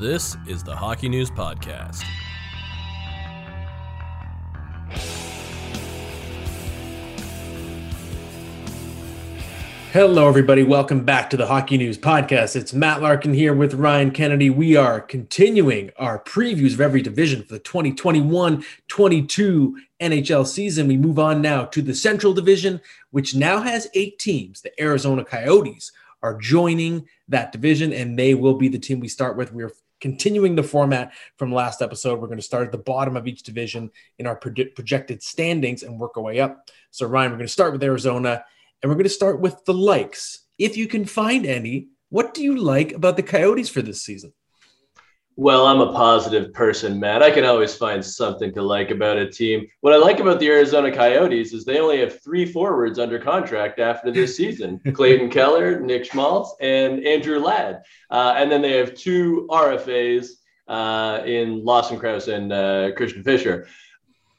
This is the Hockey News Podcast. Hello, everybody. Welcome back to the Hockey News Podcast. It's Matt Larkin here with Ryan Kennedy. We are continuing our previews of every division for the 2021 22 NHL season. We move on now to the Central Division, which now has eight teams. The Arizona Coyotes are joining that division, and they will be the team we start with. We're continuing the format from last episode. We're going to start at the bottom of each division in our projected standings and work our way up. So, Ryan, we're going to start with Arizona and we're going to start with the likes. If you can find any, what do you like about the Coyotes for this season? Well, I'm a positive person, Matt. I can always find something to like about a team. What I like about the Arizona Coyotes is they only have three forwards under contract after this season Clayton Keller, Nick Schmaltz, and Andrew Ladd. Uh, and then they have two RFAs uh, in Lawson Crouse and uh, Christian Fischer.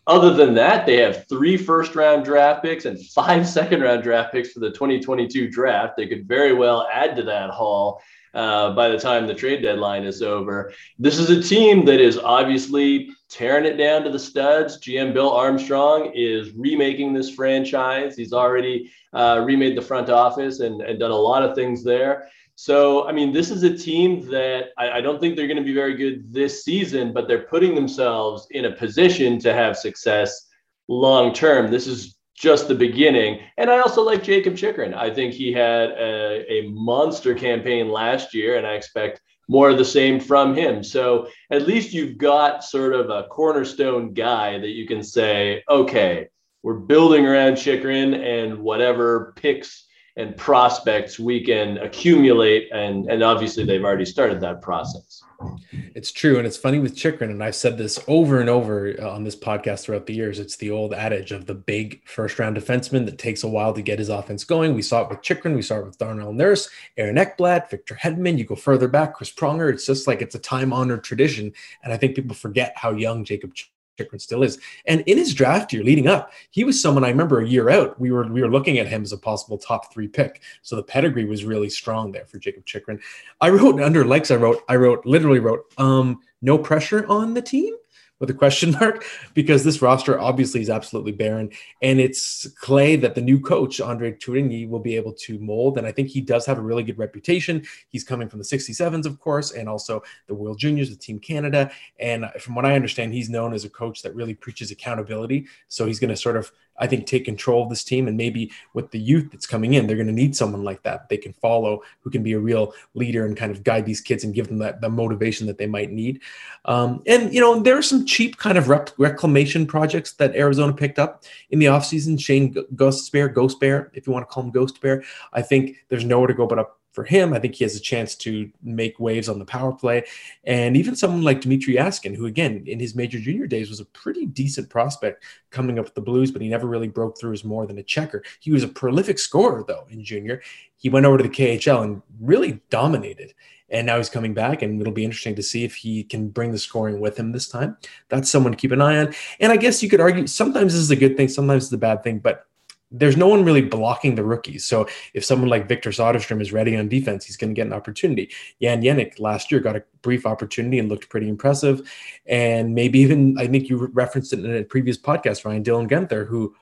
Other than that, they have three first round draft picks and five second round draft picks for the 2022 draft. They could very well add to that haul uh, by the time the trade deadline is over. This is a team that is obviously tearing it down to the studs. GM Bill Armstrong is remaking this franchise. He's already uh, remade the front office and, and done a lot of things there. So, I mean, this is a team that I, I don't think they're going to be very good this season, but they're putting themselves in a position to have success long term. This is just the beginning. And I also like Jacob Chychrun. I think he had a, a monster campaign last year, and I expect more of the same from him. So at least you've got sort of a cornerstone guy that you can say, okay, we're building around Chychrun and whatever picks and prospects we can accumulate and and obviously they've already started that process it's true and it's funny with Chychrun and I've said this over and over uh, on this podcast throughout the years. It's the old adage of the big first round defenseman that takes a while to get his offense going. We saw it with Chychrun we saw it with Darnell Nurse Aaron Ekblad Victor Hedman. You go further back Chris Pronger. It's just like it's a time honored tradition and I think people forget how young Jakob Chychrun still is. And in his draft year leading up, he was someone I remember a year out. We were we were looking at him as a possible top three pick. So the pedigree was really strong there for Jacob Chychrun. I wrote under likes. I wrote I wrote literally wrote um no pressure on the team with a question mark because this roster obviously is absolutely barren. And it's clay that the new coach, Andre Tourigny, will be able to mold. And I think he does have a really good reputation. He's coming from the 67s, of course, and also the World Juniors with Team Canada. And from what I understand, he's known as a coach that really preaches accountability. So he's going to sort of I think, take control of this team. And maybe with the youth that's coming in, they're going to need someone like that they can follow who can be a real leader and kind of guide these kids and give them that the motivation that they might need. Um, and, you know, there are some cheap kind of rec- reclamation projects that Arizona picked up in the offseason. Shane Ghost Bear, Ghost Bear, if you want to call him Ghost Bear. I think there's nowhere to go but up for him, I think he has a chance to make waves on the power play. And even someone like Dmitrij Jaskin, who again in his major junior days was a pretty decent prospect coming up with the Blues, but he never really broke through as more than a checker. He was a prolific scorer though in junior. He went over to the KHL and really dominated. And now he's coming back, and it'll be interesting to see if he can bring the scoring with him this time. That's someone to keep an eye on. And I guess you could argue sometimes this is a good thing, sometimes it's a bad thing, but there's no one really blocking the rookies. So if someone like Victor Soderstrom is ready on defense, he's going to get an opportunity. Jan Jenik last year got a brief opportunity and looked pretty impressive. And maybe even, I think you referenced it in a previous podcast, Ryan Dylan Guenther, who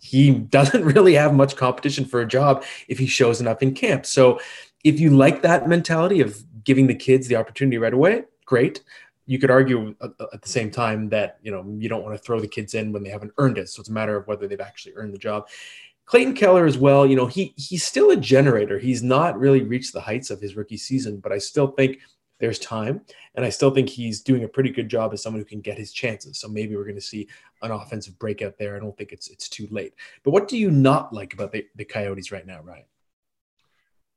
he doesn't really have much competition for a job if he shows enough in camp. So if you like that mentality of giving the kids the opportunity right away, great you could argue uh, uh, at the same time that you know you don't want to throw the kids in when they haven't earned it. So it's a matter of whether they've actually earned the job. Clayton Keller as well. You know, he he's still a generator. He's not really reached the heights of his rookie season, but I still think there's time, and I still think he's doing a pretty good job as someone who can get his chances. So maybe we're going to see an offensive breakout there. I don't think it's it's too late. But what do you not like about the, the Coyotes right now, Ryan?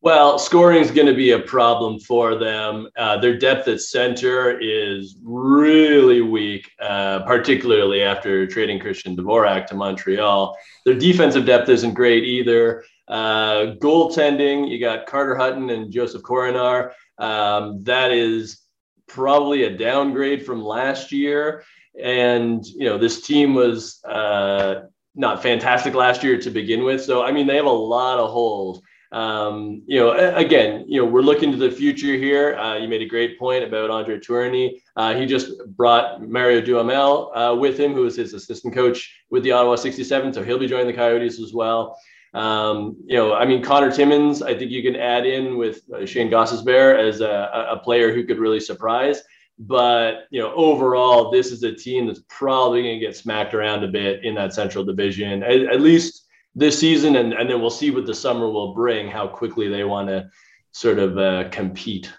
Well, scoring is going to be a problem for them. Uh, their depth at center is really weak, uh, particularly after trading Christian Dvorak to Montreal. Their defensive depth isn't great either. Uh, goaltending, you got Carter Hutton and Joseph Korenar. Um, that is probably a downgrade from last year. And, you know, this team was uh, not fantastic last year to begin with. So, I mean, they have a lot of holes. Um, you know, again, you know, we're looking to the future here. Uh, you made a great point about Andre Tourigny. Uh, he just brought Mario Duhamel uh, with him, who is his assistant coach with the Ottawa 67. So he'll be joining the Coyotes as well. Um, you know, I mean, Connor Timmins, I think you can add in with uh, Shane Gostisbehere as a, a player who could really surprise. But you know, overall, this is a team that's probably going to get smacked around a bit in that Central Division, at, at least this season, and, and then we'll see what the summer will bring, how quickly they want to sort of uh, compete.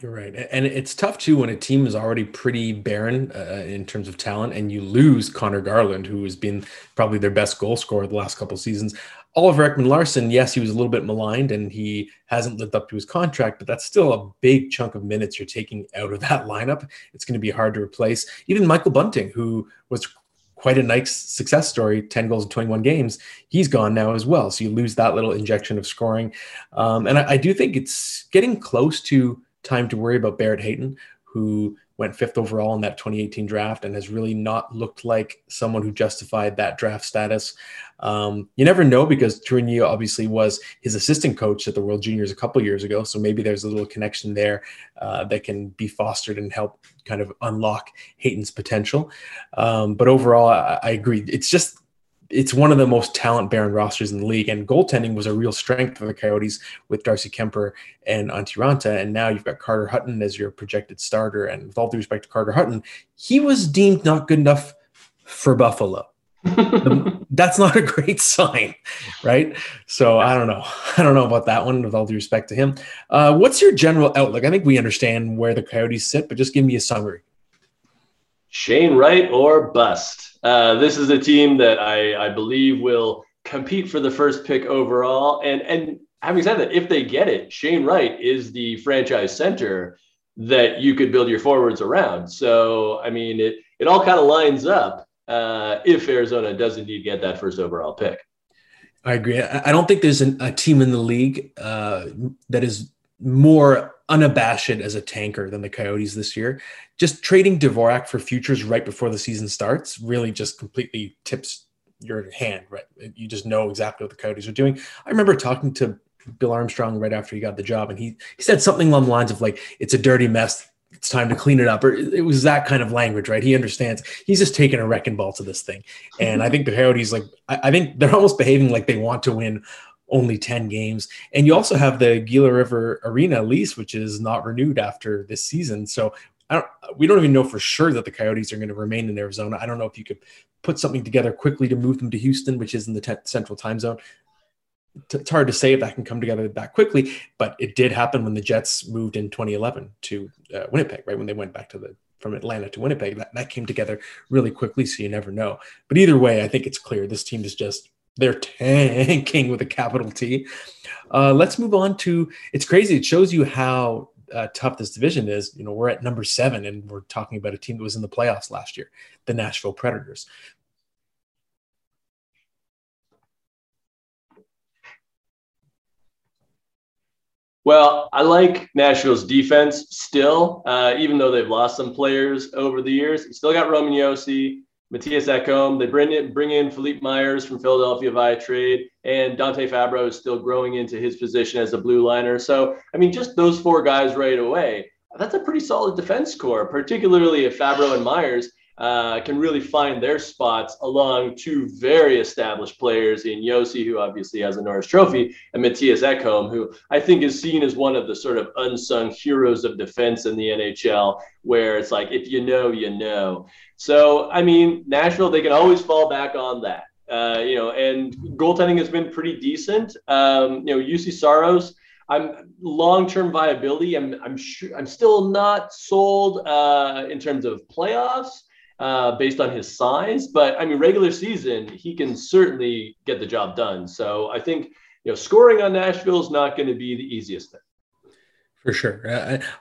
You're right. And it's tough too when a team is already pretty barren uh, in terms of talent and you lose Conor Garland, who has been probably their best goal scorer the last couple seasons. Oliver Ekman Larsson, yes, he was a little bit maligned and he hasn't lived up to his contract, but that's still a big chunk of minutes you're taking out of that lineup. It's going to be hard to replace. Even Michael Bunting, who was quite a nice success story 10 goals in 21 games he's gone now as well. So you lose that little injection of scoring. Um, and I, I, do think it's getting close to time to worry about barrett hayton who went fifth overall in that 2018 draft and has really not looked like someone who justified that draft status. Um, you never know because Tourigny obviously was his assistant coach at the World Juniors a couple years ago, so maybe there's a little connection there uh, that can be fostered and help kind of unlock Hayton's potential. Um, but overall, I, I agree. It's just it's one of the most talent bearing rosters in the league. And goaltending was a real strength for the Coyotes with Darcy Kuemper and Antti Raanta. And now you've got Carter Hutton as your projected starter. And with all due respect to Carter Hutton, he was deemed not good enough for Buffalo. That's not a great sign, right? So I don't know. I don't know about that one with all due respect to him. Uh, what's your general outlook? I think we understand where the Coyotes sit, but just give me a summary. Shane Wright or bust. Uh, this is a team that I, I believe will compete for the first pick overall. And and having said that, if they get it, Shane Wright is the franchise center that you could build your forwards around. So I mean, it it all kind of lines up uh, if Arizona does indeed get that first overall pick. I agree. I don't think there's an, a team in the league uh, that is more unabashed as a tanker than the Coyotes this year. Just trading Dvorak for futures right before the season starts really just completely tips your hand, right? You just know exactly what the Coyotes are doing. I remember talking to Bill Armstrong right after he got the job, and he he said something along the lines of like, "It's a dirty mess. It's time to clean it up." Or it was that kind of language, right? He understands. He's just taking a wrecking ball to this thing, and I think the Coyotes, like, I, I think they're almost behaving like they want to win only 10 games. And you also have the Gila River Arena lease, which is not renewed after this season. So don't, we don't even know for sure that the Coyotes are going to remain in Arizona. I don't know if you could put something together quickly to move them to Houston, which is in the central time zone. It's hard to say if that can come together that quickly, but it did happen when the Jets moved in 2011 to uh, Winnipeg, right? When they went back to the from Atlanta to Winnipeg, that, that came together really quickly. So you never know. But either way, I think it's clear this team is just they're tanking with a capital T. Uh, let's move on to. It's crazy. It shows you how uh, tough this division is. You know, we're at number seven, and we're talking about a team that was in the playoffs last year, the Nashville Predators. Well, I like Nashville's defense still, uh, even though they've lost some players over the years. Still got Roman Josi. Mattias Ekholm. They bring in, bring in Philippe Myers from Philadelphia via trade, and Dante Fabbro is still growing into his position as a blue liner. So, I mean, just those four guys right away, that's a pretty solid defense core, particularly if Fabbro and Myers uh, can really find their spots along two very established players in Josi, who obviously has a Norris Trophy, and Mattias Ekholm, who I think is seen as one of the sort of unsung heroes of defense in the NHL, where it's like, if you know, you know. So, I mean, Nashville, they can always fall back on that. Uh, you know, and goaltending has been pretty decent. Um, you know, Juuse Saros, I'm long-term viability. I'm I'm sure I'm still not sold uh, in terms of playoffs uh, based on his size. But I mean, regular season, he can certainly get the job done. So I think you know, scoring on Nashville is not going to be the easiest thing. For sure.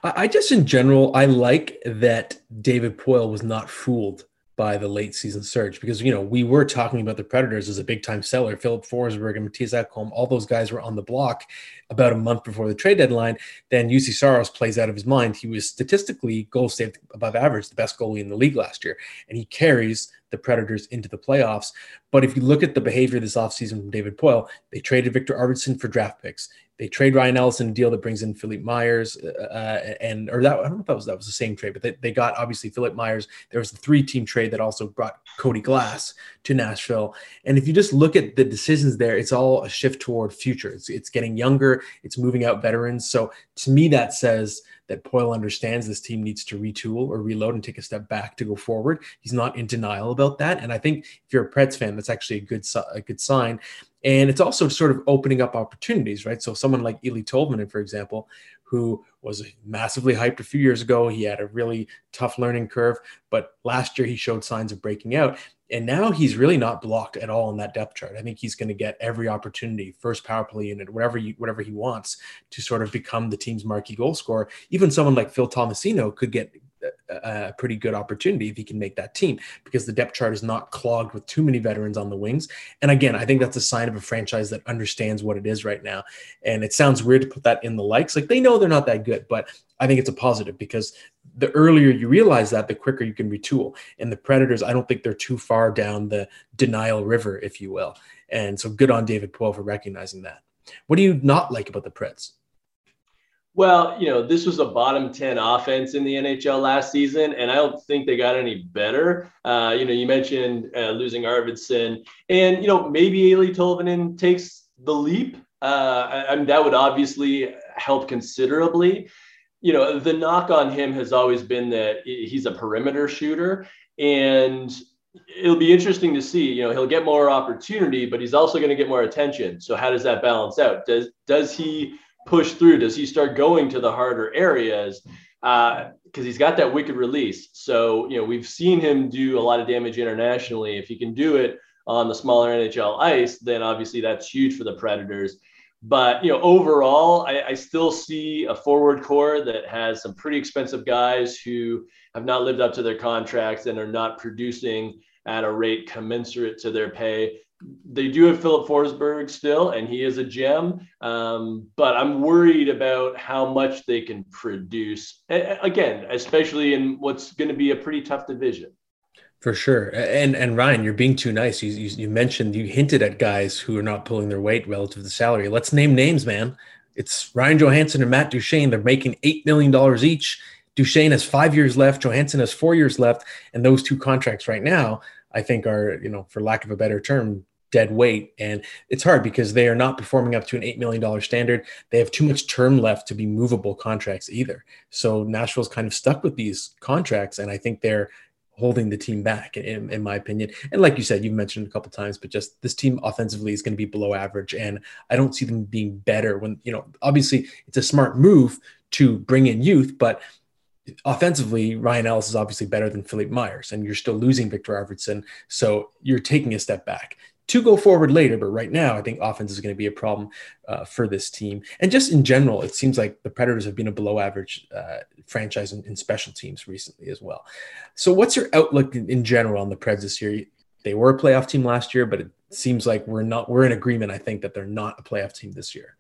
I, I, just, in general, I like that David Poile was not fooled by the late season surge because you know we were talking about the Predators as a big time seller. Philip Forsberg and Mattias Ekholm, all those guys were on the block about a month before the trade deadline. Then Juuse Saros plays out of his mind. He was statistically goal saved above average, the best goalie in the league last year, and he carries the Predators into the playoffs. But if you look at the behavior this offseason from David Poile, they traded Viktor Arvidsson for draft picks. They trade Ryan Ellis in a deal that brings in Philippe Myers, uh, and or that I don't know if that was that was the same trade, but they, they got obviously Philippe Myers. There was the three team trade that also brought Cody Glass to Nashville. And if you just look at the decisions there, it's all a shift toward future. It's it's getting younger, it's moving out veterans. So to me, that says that Poile understands this team needs to retool or reload and take a step back to go forward. He's not in denial about that, and I think if you're a Preds fan, that's actually a good a good sign. And it's also sort of opening up opportunities, right? So someone like Eeli Tolvanen, for example, who was massively hyped a few years ago, he had a really tough learning curve, but last year he showed signs of breaking out. And now he's really not blocked at all in that depth chart. I think he's going to get every opportunity, first power play unit, whatever you, whatever he wants, to sort of become the team's marquee goal scorer. Even someone like Phil Tomasino could get a pretty good opportunity if he can make that team because the depth chart is not clogged with too many veterans on the wings. And again, I think that's a sign of a franchise that understands what it is right now. And it sounds weird to put that in the likes. Like they know they're not that good, but I think it's a positive because the earlier you realize that, the quicker you can retool. And the Predators, I don't think they're too far down the denial river, if you will. And so good on David Poile for recognizing that. What do you not like about the Preds? Well, you know, this was a bottom 10 offense in the NHL last season, and I don't think they got any better. Uh, you know, you mentioned uh, losing Arvidsson, and, you know, maybe Eeli Tolvanen takes the leap. Uh, I, I mean, that would obviously help considerably. You know, the knock on him has always been that he's a perimeter shooter, and it'll be interesting to see. You know, he'll get more opportunity, but he's also going to get more attention. So, how does that balance out? Does does he push through? Does he start going to the harder areas? Because uh, he's got that wicked release. So, you know, we've seen him do a lot of damage internationally. If he can do it on the smaller NHL ice, then obviously that's huge for the Predators. But you know, overall, I, I, still see a forward core that has some pretty expensive guys who have not lived up to their contracts and are not producing at a rate commensurate to their pay they do have Philip Forsberg still, and he is a gem. Um, but I'm worried about how much they can produce. again, especially in what's going to be a pretty tough division. For sure. And and Ryan, you're being too nice. You, you, you mentioned you hinted at guys who are not pulling their weight relative to salary. Let's name names, man. It's Ryan Johansen and Matt Duchene. They're making eight million dollars each. Duchene has five years left. Johansen has four years left, and those two contracts right now, I think, are you know, for lack of a better term, dead weight. And it's hard because they are not performing up to an $8 million standard. They have too much term left to be movable contracts either. So Nashville's kind of stuck with these contracts. And I think they're holding the team back, in, in my opinion. And like you said, you've mentioned a couple times, but just this team offensively is going to be below average. And I don't see them being better when, you know, obviously it's a smart move to bring in youth, but offensively, Ryan Ellis is obviously better than Philippe Myers, and you're still losing Viktor Arvidsson. So you're taking a step back to go forward later. But right now, I think offense is going to be a problem uh, for this team. And just in general, it seems like the Predators have been a below average uh, franchise in, in, special teams recently as well. So, what's your outlook in, in, general on the Preds this year? They were a playoff team last year, but it seems like we're not, we're in agreement, I think, that they're not a playoff team this year.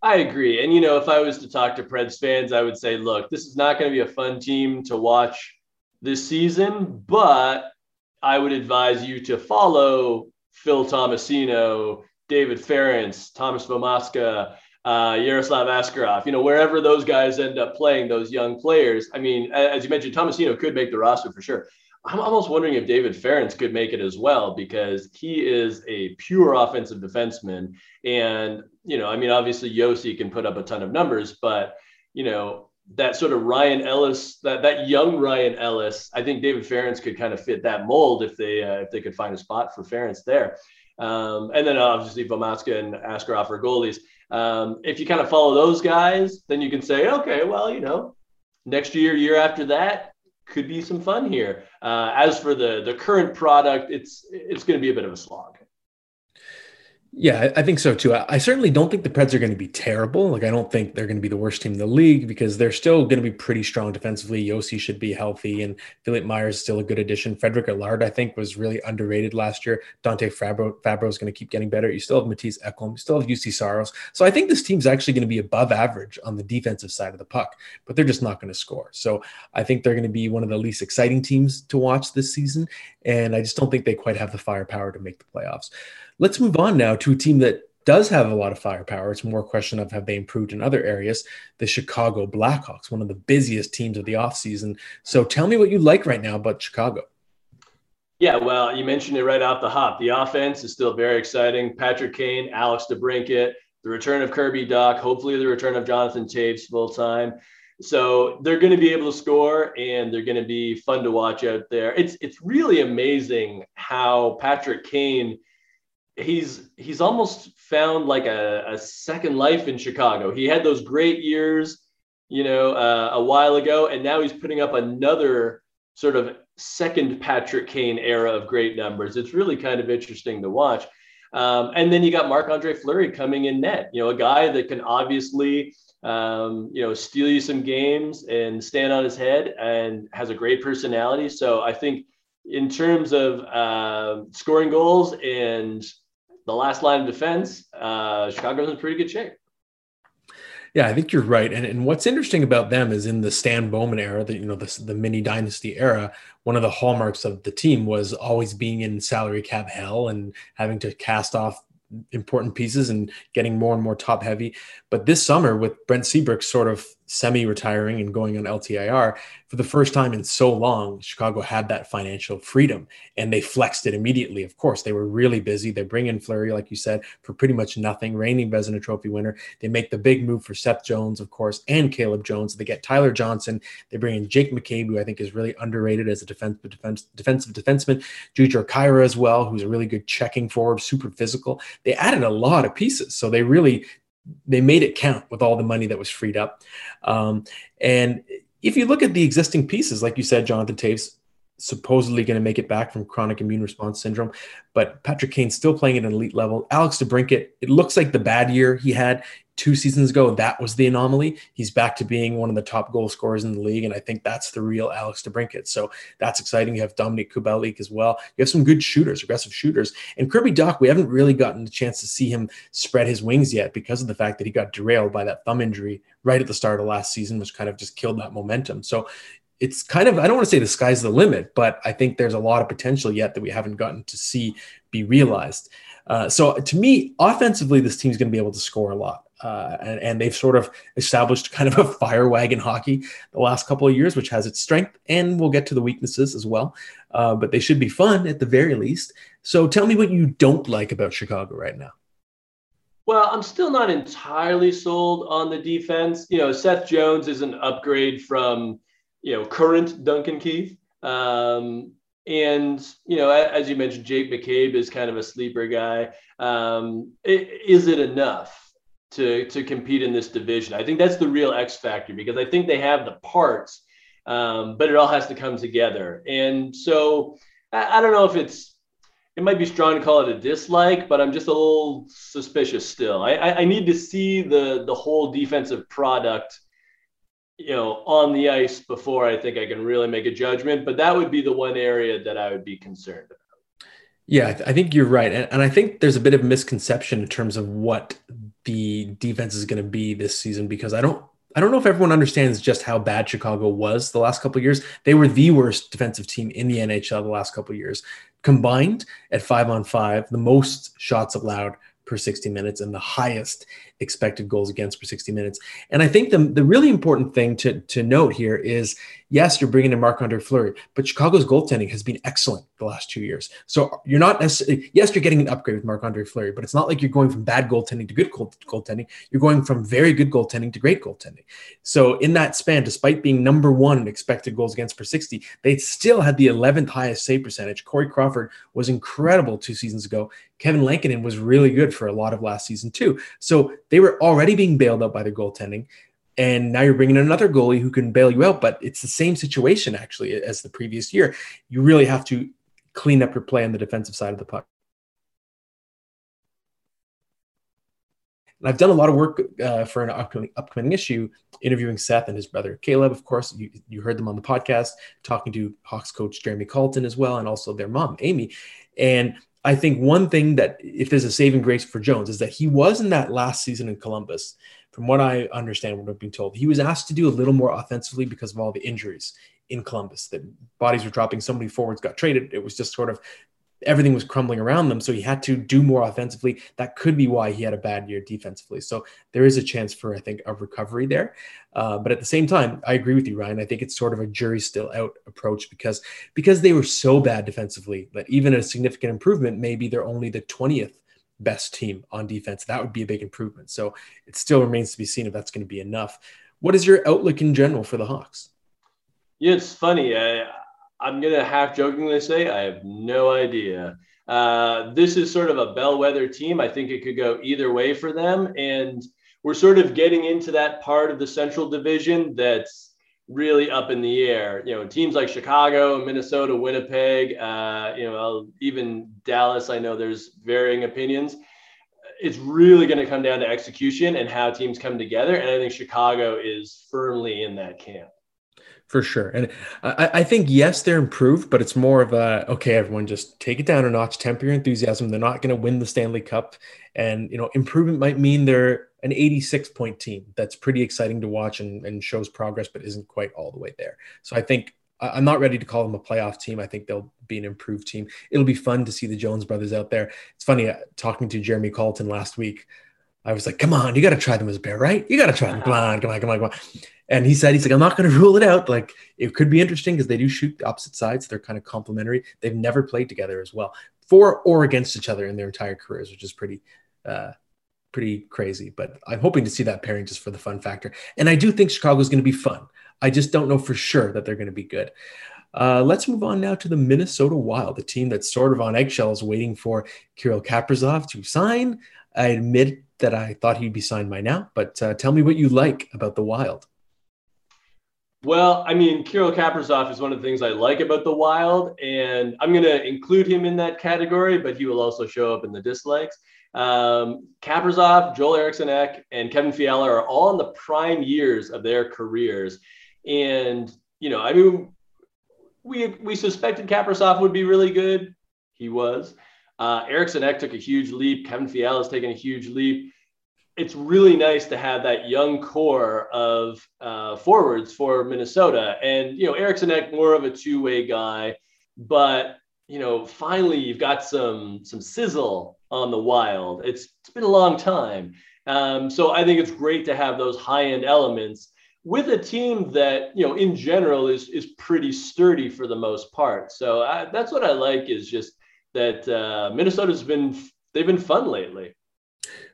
I agree. And, you know, if I was to talk to Preds fans, I would say, look, this is not going to be a fun team to watch this season, but I would advise you to follow Phil Tomasino, David Farrance, Thomas Vejmelka, uh, Yaroslav Askarov, you know, wherever those guys end up playing, those young players. I mean, as you mentioned, Tomasino could make the roster for sure. I'm almost wondering if David Farrance could make it as well because he is a pure offensive defenseman. And, you know, I mean, obviously Josi can put up a ton of numbers, but, you know, that sort of Ryan Ellis, that that young Ryan Ellis, I think David Farrance could kind of fit that mold if they uh, if they could find a spot for Farrance there. Um, and then obviously Vejmelka and Askarov are goalies. Um, if you kind of follow those guys, then you can say, okay, well, you know, next year, year after that, could be some fun here. Uh, as for the the current product, it's it's going to be a bit of a slog. Yeah, I think so too. I certainly don't think the Preds are going to be terrible. Like, I don't think they're going to be the worst team in the league because they're still going to be pretty strong defensively. Josi should be healthy, and Philip Myers is still a good addition. Frederick Allard, I think, was really underrated last year. Dante Fabro, Fabbro is going to keep getting better. You still have Mattias Ekholm, you still have Juuse Saros. So I think this team's actually going to be above average on the defensive side of the puck, but they're just not going to score. So I think they're going to be one of the least exciting teams to watch this season, and I just don't think they quite have the firepower to make the playoffs. Let's move on now to a team that does have a lot of firepower. It's more a question of have they improved in other areas. The Chicago Blackhawks, one of the busiest teams of the offseason. So tell me what you like right now about Chicago. Yeah, well, you mentioned it right off the hop. The offense is still very exciting. Patrick Kane, Alex DeBrincat, the return of Kirby Dach, hopefully the return of Jonathan Toews full time. So they're going to be able to score and they're going to be fun to watch out there. It's it's really amazing how Patrick Kane he's he's almost found like a, a second life in Chicago. He had those great years, you know, uh, a while ago, and now he's putting up another sort of second Patrick Kane era of great numbers. It's really kind of interesting to watch. Um, and then you got Marc Andre Fleury coming in net, you know, a guy that can obviously, um, you know, steal you some games and stand on his head and has a great personality. So I think in terms of uh, scoring goals and the last line of defense, uh, Chicago's in pretty good shape. Yeah, I think you're right. And, and what's interesting about them is in the Stan Bowman era, the you know the, the mini dynasty era, one of the hallmarks of the team was always being in salary cap hell and having to cast off important pieces and getting more and more top heavy. But this summer, with Brent Seabrook sort of semi retiring and going on LTIR, for the first time in so long, Chicago had that financial freedom and they flexed it immediately. Of course, they were really busy. They bring in Fleury, like you said, for pretty much nothing, reigning Vezina Trophy winner. They make the big move for Seth Jones, of course, and Caleb Jones. They get Tyler Johnson. They bring in Jake McCabe, who I think is really underrated as a defense, defense, defensive defenseman. Jujhar Khaira as well, who's a really good checking forward, super physical. They added a lot of pieces. So they really they made it count with all the money that was freed up. Um, and if you look at the existing pieces, like you said, Jonathan Toews supposedly going to make it back from chronic immune response syndrome, but Patrick Kane's still playing at an elite level. Alex DeBrincat, it looks like the bad year he had two seasons ago, that was the anomaly. He's back to being one of the top goal scorers in the league, and I think that's the real Alex DeBrincat. So that's exciting. You have Dominik Kubalik as well. You have some good shooters, aggressive shooters, and Kirby Dach. We haven't really gotten the chance to see him spread his wings yet because of the fact that he got derailed by that thumb injury right at the start of last season, which kind of just killed that momentum. So it's kind of I don't want to say the sky's the limit, but I think there's a lot of potential yet that we haven't gotten to see be realized. Uh, so to me, offensively, this team's going to be able to score a lot. Uh, and, and, they've sort of established kind of a fire wagon hockey the last couple of years, which has its strength, and we'll get to the weaknesses as well. Uh, but they should be fun at the very least. So tell me what you don't like about Chicago right now. Well, I'm still not entirely sold on the defense. You know, Seth Jones is an upgrade from, you know, current Duncan Keith. Um, and, you know, as you mentioned, Jake McCabe is kind of a sleeper guy. Um, is it enough? To to compete in this division. I think that's the real X factor because I think they have the parts, um, but it all has to come together. And so I, I, don't know if it's it might be strong to call it a dislike, but I'm just a little suspicious still. I, I, I need to see the the whole defensive product, you know, on the ice before I think I can really make a judgment. But that would be the one area that I would be concerned about. Yeah, I think you're right, and, and I think there's a bit of misconception in terms of what the defense is going to be this season because I don't I don't know if everyone understands just how bad Chicago was the last couple years. They were the worst defensive team in the NHL the last couple years, combined at five on five, the most shots allowed per 60 minutes and the highest expected goals against per 60 minutes. And I think the, the really important thing to, to note here is yes, you're bringing in Marc Andre Fleury, but Chicago's goaltending has been excellent the last two years. So you're not necessarily, yes, you're getting an upgrade with Marc Andre Fleury, but it's not like you're going from bad goaltending to good goaltending. You're going from very good goaltending to great goaltending. So in that span, despite being number one in expected goals against per 60, they still had the 11th highest save percentage. Corey Crawford was incredible two seasons ago. Kevin Lankinen was really good for a lot of last season too. So they were already being bailed out by the goaltending and now you're bringing another goalie who can bail you out but it's the same situation actually as the previous year you really have to clean up your play on the defensive side of the puck And I've done a lot of work uh, for an upcoming, upcoming issue, interviewing Seth and his brother Caleb. Of course, you, you heard them on the podcast, talking to Hawks coach Jeremy Colliton as well, and also their mom, Amy. And I think one thing that, if there's a saving grace for Jones, is that he was in that last season in Columbus. From what I understand, what I've been told, he was asked to do a little more offensively because of all the injuries in Columbus. That bodies were dropping, so many forwards got traded. It was just sort of everything was crumbling around them. So he had to do more offensively. That could be why he had a bad year defensively. So there is a chance for, I think, a recovery there. Uh, but at the same time, I agree with you, Ryan. I think it's sort of a jury still out approach because because they were so bad defensively that even a significant improvement, maybe they're only the 20th best team on defense. That would be a big improvement. So it still remains to be seen if that's going to be enough. What is your outlook in general for the Hawks? Yeah, it's funny. I, I'm going to half jokingly say I have no idea. Uh, this is sort of a bellwether team. I think it could go either way for them. And we're sort of getting into that part of the Central Division that's really up in the air. You know, teams like Chicago, Minnesota, Winnipeg, uh, you know, even Dallas, I know there's varying opinions. It's really going to come down to execution and how teams come together. And I think Chicago is firmly in that camp for sure. And I, I, think yes, they're improved, but it's more of a okay, everyone just take it down a notch, temper your enthusiasm. They're not going to win the Stanley Cup, and you know, improvement might mean they're an 86 point team. That's pretty exciting to watch and, and shows progress, but isn't quite all the way there. So I think I'm not ready to call them a playoff team. I think they'll be an improved team. It'll be fun to see the Jones brothers out there. It's funny uh, talking to Jeremy Colliton last week. I was like, "Come on, you got to try them as a bear, right? You got to try them. Come on, come on, come on, come on." And he said, he's like, I'm not going to rule it out. Like it could be interesting because they do shoot the opposite sides. They're kind of complementary. They've never played together as well, for or against each other in their entire careers, which is pretty, uh, pretty crazy. But I'm hoping to see that pairing just for the fun factor. And I do think Chicago is going to be fun. I just don't know for sure that they're going to be good. Uh, let's move on now to the Minnesota Wild, the team that's sort of on eggshells waiting for Kirill Kaprizov to sign. I admit that I thought he'd be signed by now, but uh, tell me what you like about the Wild. Well, I mean, Kirill Kaprizov is one of the things I like about the Wild, and I'm going to include him in that category, but he will also show up in the dislikes. Um, Kaprizov, Joel Eriksson Ek, and Kevin Fiala are all in the prime years of their careers. And, you know, I mean, we, we suspected Kaprizov would be really good. He was. Uh, Eriksson Ek took a huge leap. Kevin Fiala has taken a huge leap it's really nice to have that young core of uh, forwards for Minnesota. And, you know, Eriksson Ek, more of a two way guy, but, you know, finally you've got some, some sizzle on the wild. It's, it's been a long time. Um, so I think it's great to have those high end elements with a team that, you know, in general is, is pretty sturdy for the most part. So I, that's what I like is just that uh, Minnesota's been, they've been fun lately.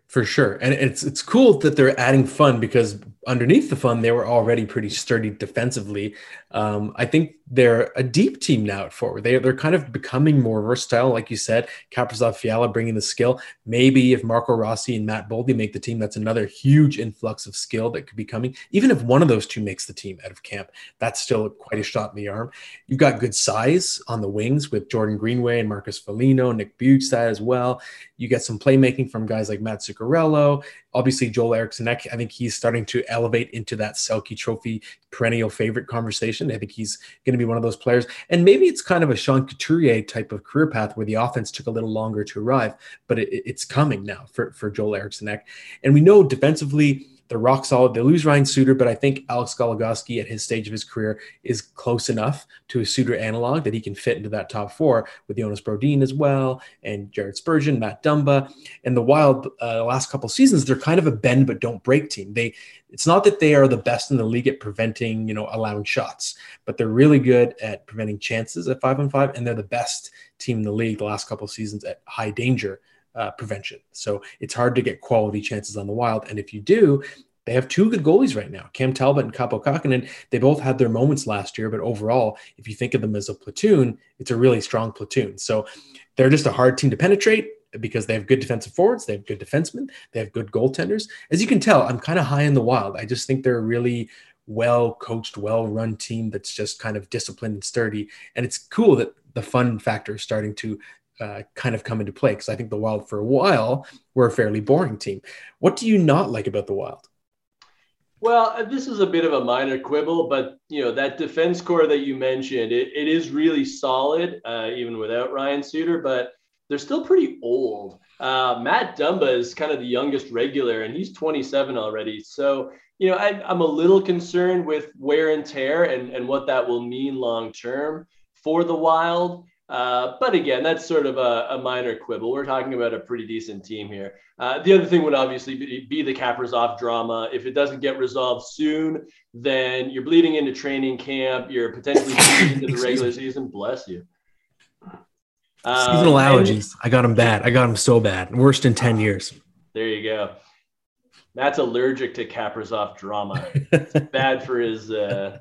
For sure. And it's it's cool that they're adding fun because underneath the fun, they were already pretty sturdy defensively. Um, I think they're a deep team now at forward. They, they're kind of becoming more versatile, like you said. Kaprizov Fiala bringing the skill. Maybe if Marco Rossi and Matt Boldy make the team, that's another huge influx of skill that could be coming. Even if one of those two makes the team out of camp, that's still quite a shot in the arm. You've got good size on the wings with Jordan Greenway and Marcus Foligno, Nick Bjugstad as well. You get some playmaking from guys like Matt Zuccarello obviously Joel Eriksson I think he's starting to elevate into that Selke Trophy perennial favorite conversation. I think he's going to be one of those players. And maybe it's kind of a Sean Couturier type of career path where the offense took a little longer to arrive, but it, it's coming now for, for Joel Eriksson. And we know defensively, they're rock solid. They lose Ryan Suter, but I think Alex Goligoski at his stage of his career is close enough to a Suter analog that he can fit into that top four with Jonas Brodin as well, and Jared Spurgeon, Matt Dumba, and the Wild. Uh, last couple seasons, they're kind of a bend but don't break team. They it's not that they are the best in the league at preventing, you know, allowing shots, but they're really good at preventing chances at five on five, and they're the best team in the league the last couple seasons at high danger uh, prevention. So it's hard to get quality chances on the wild. And if you do, they have two good goalies right now, Cam Talbot and Kaapo Kähkönen. They both had their moments last year, but overall, if you think of them as a platoon, it's a really strong platoon. So they're just a hard team to penetrate because they have good defensive forwards, they have good defensemen, they have good goaltenders. As you can tell, I'm kind of high in the wild. I just think they're a really well coached, well run team that's just kind of disciplined and sturdy. And it's cool that the fun factor is starting to uh, kind of come into play because I think the Wild for a while were a fairly boring team. What do you not like about the Wild? Well, uh, this is a bit of a minor quibble, but you know that defense core that you mentioned, it, it is really solid, uh, even without Ryan Suter. But they're still pretty old. Uh, Matt Dumba is kind of the youngest regular, and he's 27 already. So you know, I, am a little concerned with wear and tear and, and what that will mean long term for the Wild. Uh, but again, that's sort of a, a, minor quibble. We're talking about a pretty decent team here. Uh, the other thing would obviously be, be the Kaprizov drama. If it doesn't get resolved soon, then you're bleeding into training camp. You're potentially into the regular season. Bless you. Seasonal um, allergies. I got them bad. I got them so bad. Worst in 10 years. There you go. Matt's allergic to Kaprizov drama. It's bad for his uh,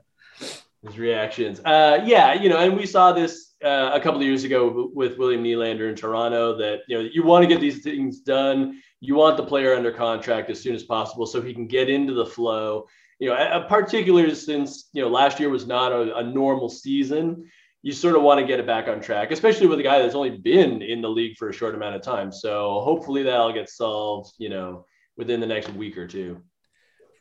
his reactions. Uh, yeah, you know, and we saw this uh, a couple of years ago with William Nylander in Toronto. That you know, you want to get these things done. You want the player under contract as soon as possible so he can get into the flow. You know, particularly since you know last year was not a, a normal season. You sort of want to get it back on track, especially with a guy that's only been in the league for a short amount of time. So hopefully that'll get solved. You know, within the next week or two.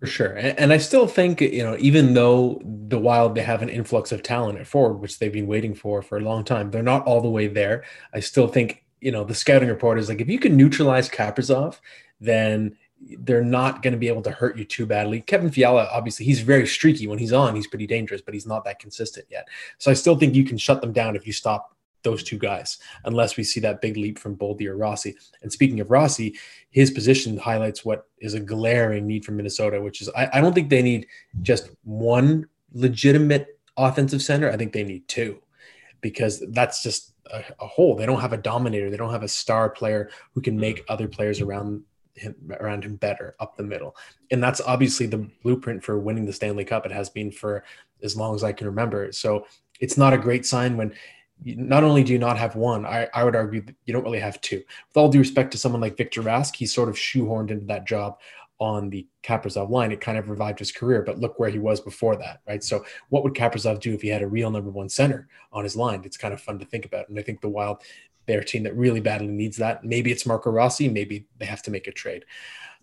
For sure. And I still think, you know, even though the Wild, they have an influx of talent at forward, which they've been waiting for for a long time, they're not all the way there. I still think, you know, the scouting report is like, if you can neutralize Kaprizov, then they're not going to be able to hurt you too badly. Kevin Fiala, obviously, he's very streaky. When he's on, he's pretty dangerous, but he's not that consistent yet. So I still think you can shut them down if you stop those two guys, unless we see that big leap from Boldy or Rossi. And speaking of Rossi, his position highlights what is a glaring need for Minnesota, which is I, I don't think they need just one legitimate offensive center. I think they need two because that's just a, a hole. They don't have a dominator. They don't have a star player who can make mm. other players around him around him better up the middle. And that's obviously the blueprint for winning the Stanley Cup. It has been for as long as I can remember. So it's not a great sign when not only do you not have one, I, I would argue that you don't really have two. With all due respect to someone like Victor Rask, he's sort of shoehorned into that job on the Kaprizov line. It kind of revived his career, but look where he was before that, right? So, what would Kaprizov do if he had a real number one center on his line? It's kind of fun to think about. And I think the Wild, they're a team that really badly needs that. Maybe it's Marco Rossi. Maybe they have to make a trade.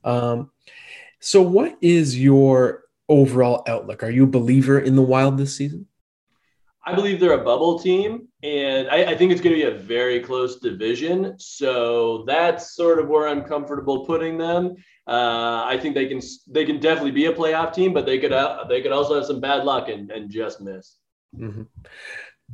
Um, so, what is your overall outlook? Are you a believer in the Wild this season? I believe they're a bubble team, and I, I think it's going to be a very close division. So that's sort of where I'm comfortable putting them. Uh, I think they can they can definitely be a playoff team, but they could uh, they could also have some bad luck and, and just miss. Mm-hmm.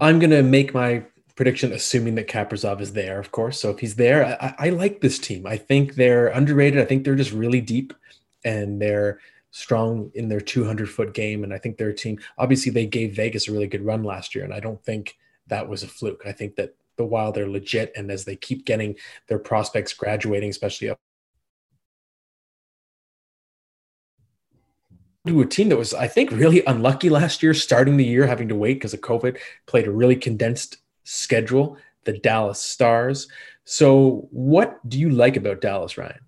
I'm going to make my prediction, assuming that Kaprizov is there, of course. So if he's there, I, I like this team. I think they're underrated. I think they're just really deep, and they're strong in their 200 foot game. And I think their team, obviously, they gave Vegas a really good run last year. And I don't think that was a fluke. I think that the while they're legit and as they keep getting their prospects graduating, especially up to a team that was, I think, really unlucky last year, starting the year, having to wait because of COVID, played a really condensed schedule, the Dallas Stars. So, what do you like about Dallas, Ryan?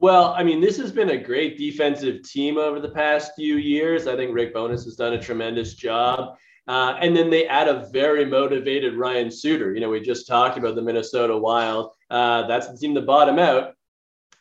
Well, I mean, this has been a great defensive team over the past few years. I think Rick Bowness has done a tremendous job. Uh, and then they add a very motivated Ryan Suter. You know, we just talked about the Minnesota Wild. Uh, that's the team to bottom out.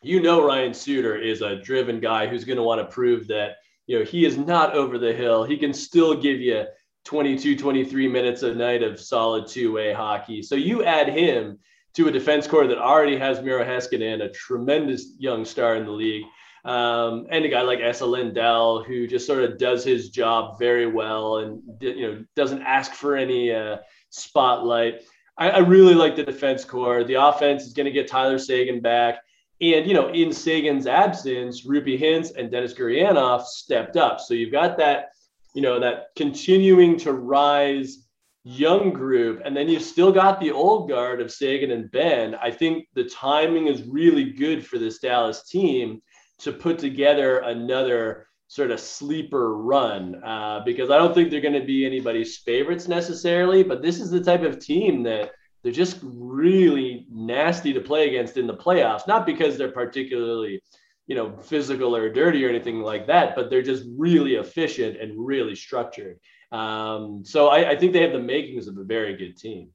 You know, Ryan Suter is a driven guy who's going to want to prove that, you know, he is not over the hill. He can still give you 22, 23 minutes a night of solid two way hockey. So you add him to a defense core that already has Miro Heiskanen, a tremendous young star in the league, um, and a guy like Esa Lindell, who just sort of does his job very well and you know doesn't ask for any uh, spotlight. I, I, really like the defense core. The offense is going to get Tyler Seguin back. And, you know, in Seguin's absence, Roope Hintz and Denis Gurianov stepped up. So you've got that, you know, that continuing to rise young group, and then you've still got the old guard of Seguin and Benn. I think the timing is really good for this Dallas team to put together another sort of sleeper run uh, because I don't think they're going to be anybody's favorites necessarily, but this is the type of team that they're just really nasty to play against in the playoffs, not because they're particularly you know physical or dirty or anything like that but they're just really efficient and really structured um, so I, I, think they have the makings of a very good team.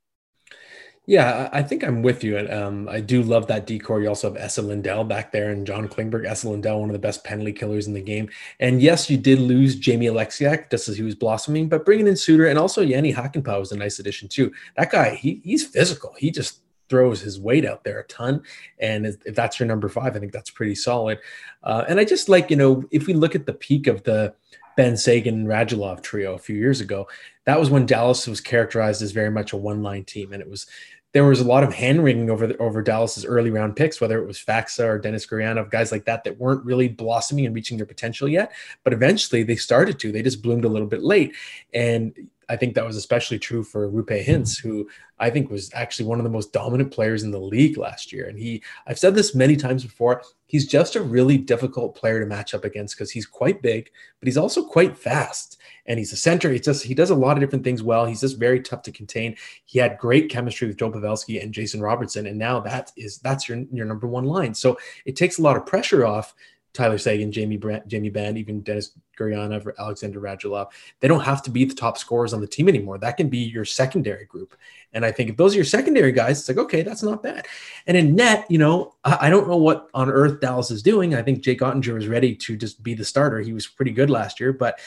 Yeah, I think I'm with you. And um, I do love that decor. You also have Esa Lindell back there and John Klingberg. Esa Lindell, one of the best penalty killers in the game. And yes, you did lose Jamie Oleksiak just as he was blossoming, but bringing in Suter and also Jani Hakanpää was a nice addition too. That guy, he he's physical. He just throws his weight out there a ton. And if that's your number five, I think that's pretty solid. Uh, and I just like, you know, if we look at the peak of the Benn Seguin Radulov trio a few years ago, that was when Dallas was characterized as very much a one line team. And it was there was a lot of hand wringing over the, over Dallas's early round picks, whether it was Faksa or Denis Gurianov, guys like that that weren't really blossoming and reaching their potential yet. But eventually they started to. They just bloomed a little bit late, and I think that was especially true for Roope Hintz, who I think was actually one of the most dominant players in the league last year. And he, I've said this many times before, he's just a really difficult player to match up against because he's quite big, but he's also quite fast and he's a center. He just he does a lot of different things well. He's just very tough to contain. He had great chemistry with Joe Pavelski and Jason Robertson, and now that is that's your your number one line. So it takes a lot of pressure off Tyler Seguin, Jamie Brand, Jamie Benn, even Denis Gurianov or Alexander Radulov. They don't have to be the top scorers on the team anymore. That can be your secondary group. And I think if those are your secondary guys, it's like, okay, that's not bad. And in net, you know, I, I don't know what on earth Dallas is doing. I think Jake Oettinger is ready to just be the starter. He was pretty good last year, but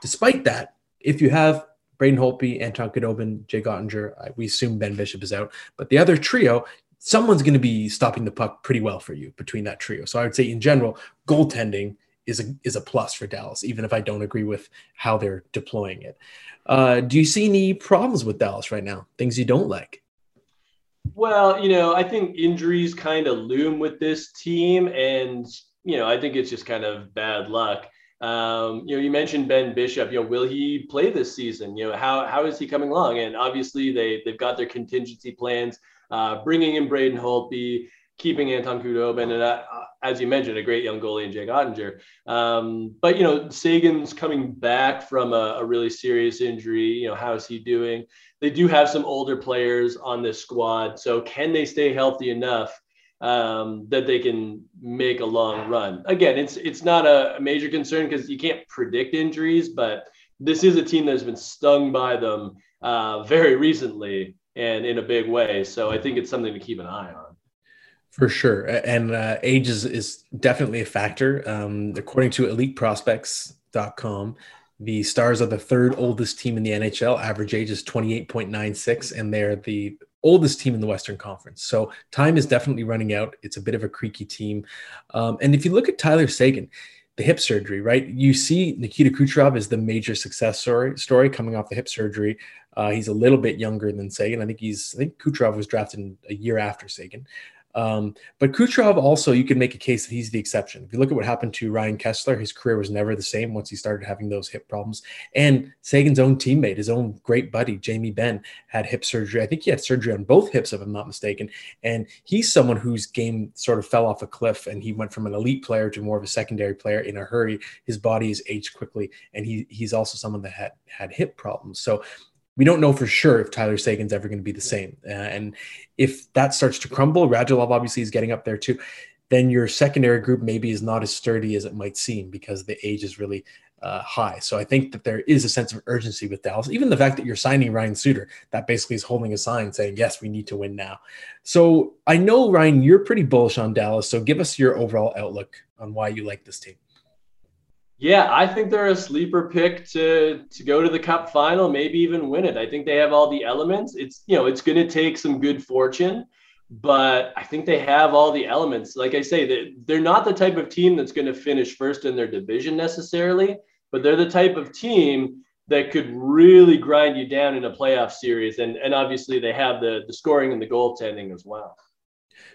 Despite that, if you have Braden Holtby, Anton Khudobin, Jake Oettinger, we assume Ben Bishop is out, but the other trio, someone's going to be stopping the puck pretty well for you between that trio. So I would say in general, goaltending is a is a plus for Dallas, even if I don't agree with how they're deploying it. Uh, do you see any problems with Dallas right now? Things you don't like? Well, you know, I think injuries kind of loom with this team, and you know, I think it's just kind of bad luck. Um, you know, you mentioned Ben Bishop. You know, will he play this season? You know, how how is he coming along? And obviously, they they've got their contingency plans, uh, bringing in Braden Holtby, keeping Anton Khudobin, and uh, as you mentioned, a great young goalie in Jake Oettinger. Um, but you know, Seguin's coming back from a, a really serious injury. You know, how is he doing? They do have some older players on this squad, so can they stay healthy enough? um, that they can make a long run. Again, it's it's not a major concern because you can't predict injuries, but this is a team that has been stung by them uh, very recently and in a big way. So I think it's something to keep an eye on. For sure, and uh, age is, is definitely a factor. Um, according to EliteProspects.com, the Stars are the third oldest team in the NHL. Average age is 28.96, and they're the oldest team in the Western Conference. So time is definitely running out. It's a bit of a creaky team. Um, and if you look at Tyler Seguin, the hip surgery, right? You see Nikita Kucherov is the major success story, story coming off the hip surgery. Uh, he's a little bit younger than Seguin. I think he's, I think Kucherov was drafted a year after Seguin. Um, but Kucherov also, you can make a case that he's the exception. If you look at what happened to Ryan Kesler, his career was never the same once he started having those hip problems. And Seguin's own teammate, his own great buddy, Jamie Benn, had hip surgery. I think he had surgery on both hips, if I'm not mistaken. And he's someone whose game sort of fell off a cliff and he went from an elite player to more of a secondary player in a hurry. His body has aged quickly. And he, he's also someone that had, had hip problems. So we don't know for sure if Tyler Seguin's ever going to be the same. Uh, and if that starts to crumble, Radulov obviously is getting up there too. Then your secondary group maybe is not as sturdy as it might seem because the age is really uh, high. So I think that there is a sense of urgency with Dallas. Even the fact that you're signing Ryan Suter, that basically is holding a sign saying, yes, we need to win now. So I know, Ryan, you're pretty bullish on Dallas. So give us your overall outlook on why you like this team. Yeah, I think they're a sleeper pick to to go to the cup final, maybe even win it. I think they have all the elements. It's you know, it's going to take some good fortune, but I think they have all the elements. Like I say, they, they're not the type of team that's going to finish first in their division necessarily, but they're the type of team that could really grind you down in a playoff series. And and obviously they have the the scoring and the goaltending as well.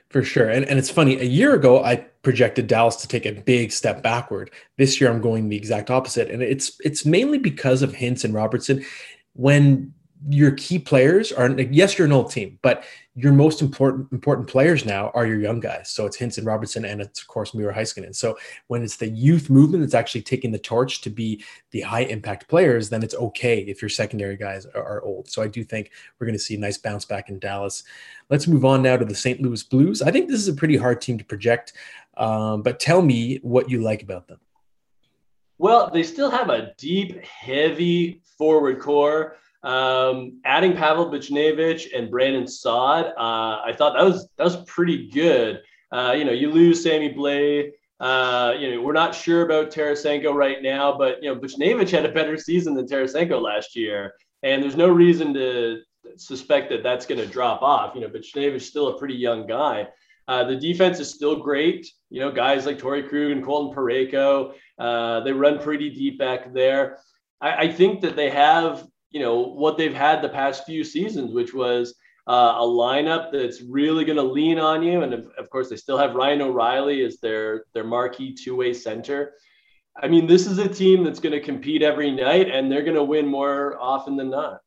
For sure. And, and it's funny, a year ago, I projected Dallas to take a big step backward. This year, I'm going the exact opposite. And it's it's mainly because of Hintz and Robertson. When your key players are yes, you're an old team, but your most important important players now are your young guys. So it's Hintz and Robertson, and it's of course Miro Heiskanen. So when it's the youth movement that's actually taking the torch to be the high impact players, then it's okay if your secondary guys are, are old. So I do think we're going to see a nice bounce back in Dallas. Let's move on now to the St. Louis Blues. I think this is a pretty hard team to project, um, but tell me what you like about them. Well, they still have a deep, heavy forward core. Um, adding Pavel Buchnevich and Brandon Saad, uh, I thought that was that was pretty good. Uh, you know, you lose Sammy Blais. Uh, you know, we're not sure about Tarasenko right now, but you know, Buchnevich had a better season than Tarasenko last year, and there's no reason to suspect that that's going to drop off. You know, Buchnevich is still a pretty young guy. Uh, the defense is still great. You know, guys like Torey Krug and Colton Parayko, uh, they run pretty deep back there. I, I, think that they have, you know, what they've had the past few seasons, which was uh, a lineup that's really going to lean on you. And of, of, course, they still have Ryan O'Reilly as their their marquee two way center. I mean, this is a team that's going to compete every night, and they're going to win more often than not.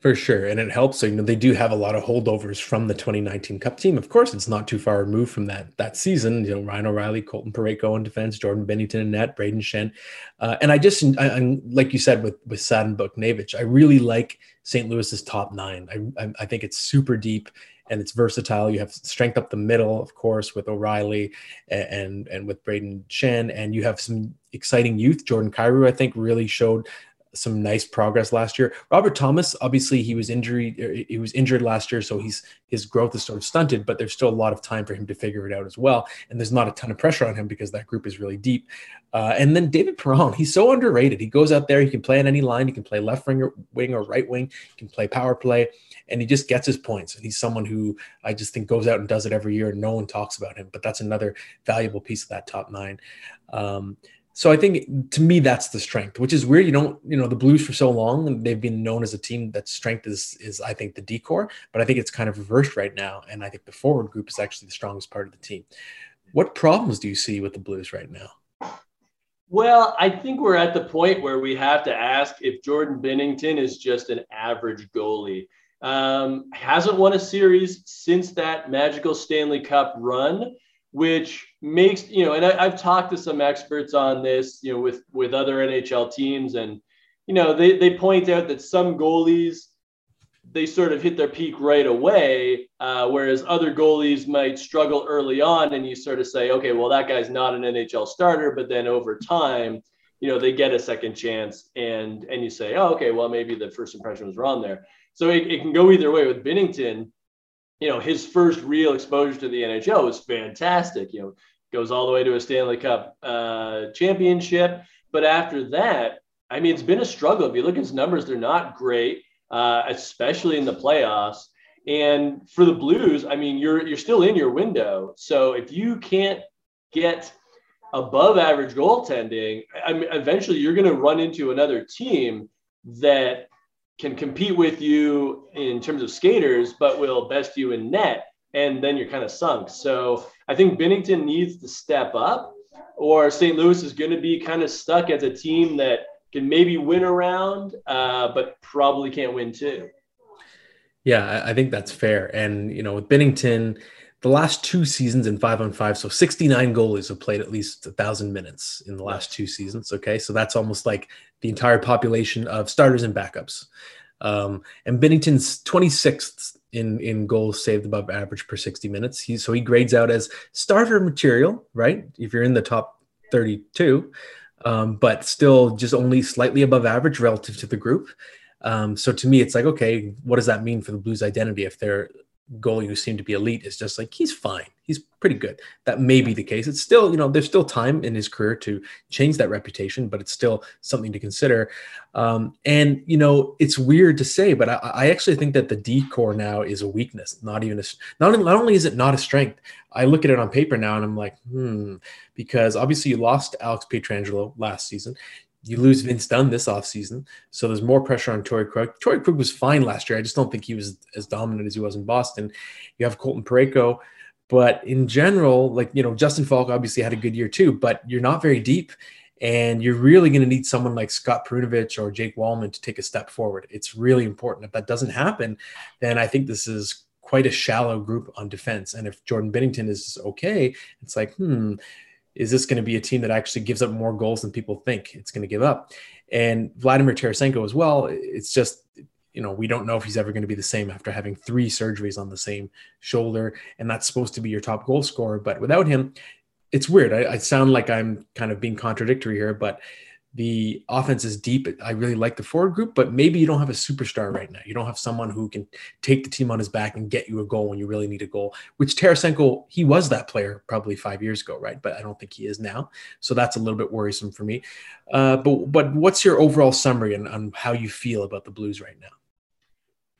For sure. And it helps. So, you know, they do have a lot of holdovers from the 2019 Cup team. Of course, it's not too far removed from that that season. You know, Ryan O'Reilly, Colton Parayko in defense, Jordan Binnington in net, Brayden Schenn. Uh, and I just, I, I, like you said with, with Saden Buchnevich, I really like St. Louis's top nine. I, I, I think it's super deep and it's versatile. You have strength up the middle, of course, with O'Reilly and and, and with Brayden Schenn, and you have some exciting youth. Jordan Kyrou, I think, really showed some nice progress last year. Robert Thomas, obviously, he was injury er, he was injured last year, so he's his growth is sort of stunted. But there's still a lot of time for him to figure it out as well, and there's not a ton of pressure on him because that group is really deep. Uh, and then David Perron, he's so underrated. He goes out there, he can play on any line, he can play left wing or, wing or right wing, he can play power play, and he just gets his points. And he's someone who I just think goes out and does it every year, and no one talks about him. But that's another valuable piece of that top nine. Um, so I think to me that's the strength, which is weird. You don't, you know, the Blues for so long they've been known as a team that strength is is I think the D core, but I think it's kind of reversed right now, and I think the forward group is actually the strongest part of the team. What problems do you see with the Blues right now? Well, I think we're at the point where we have to ask if Jordan Binnington is just an average goalie. Um, hasn't won a series since that magical Stanley Cup run which makes you know and I, have talked to some experts on this you know with with other nhl teams and you know they, they point out that some goalies they sort of hit their peak right away uh, whereas other goalies might struggle early on and you sort of say okay well that guy's not an nhl starter but then over time you know they get a second chance and and you say oh okay well maybe the first impression was wrong there. So it, it can go either way with binnington you know, his first real exposure to the NHL was fantastic. You know, goes all the way to a Stanley Cup uh, championship. But after that, I mean, it's been a struggle. If you look at his numbers, they're not great, uh, especially in the playoffs. And for the Blues, I mean, you're you're still in your window. So if you can't get above average goaltending, I mean, eventually you're going to run into another team that can compete with you in terms of skaters, but will best you in net. And then you're kind of sunk. So I think Binnington needs to step up, or St. Louis is going to be kind of stuck as a team that can maybe win around, uh, but probably can't win too. Yeah, I think that's fair. And, you know, with Binnington, the last two seasons in five on five, so 69 goalies have played at least a thousand minutes in the last two seasons. Okay. So that's almost like the entire population of starters and backups. Um, and Binnington's 26th in in goals saved above average per 60 minutes. He so he grades out as starter material, right? If you're in the top 32, um, but still just only slightly above average relative to the group. Um, so to me, it's like, okay, what does that mean for the Blues' identity if they're goalie who seemed to be elite is just like he's fine. He's pretty good. That may be the case. It's still you know there's still time in his career to change that reputation but it's still something to consider. Um, and you know it's weird to say but I, I, actually think that the D core now is a weakness not even a not, not only is it not a strength i look at it on paper now and i'm like hmm because obviously you lost alex pietrangelo last season you lose Vince Dunn this offseason. So there's more pressure on Torey Krug. Torey Krug was fine last year. I just don't think he was as dominant as he was in Boston. You have Colton Parayko. But in general, like, you know, Justin Faulk obviously had a good year too, but you're not very deep. And you're really going to need someone like Scott Perunovich or Jake Walman to take a step forward. It's really important. If that doesn't happen, then I think this is quite a shallow group on defense. And if Jordan Binnington is okay, it's like, hmm, is this going to be a team that actually gives up more goals than people think it's going to give up? And Vladimir Tarasenko as well. It's just, you know, we don't know if he's ever going to be the same after having three surgeries on the same shoulder. And that's supposed to be your top goal scorer. But without him, it's weird. I, I sound like I'm kind of being contradictory here, but the offense is deep. I really like the forward group, but maybe you don't have a superstar right now. You don't have someone who can take the team on his back and get you a goal when you really need a goal, which Tarasenko, he was that player probably five years ago, right? But I don't think he is now. So that's a little bit worrisome for me. Uh, but, but what's your overall summary on, on how you feel about the Blues right now?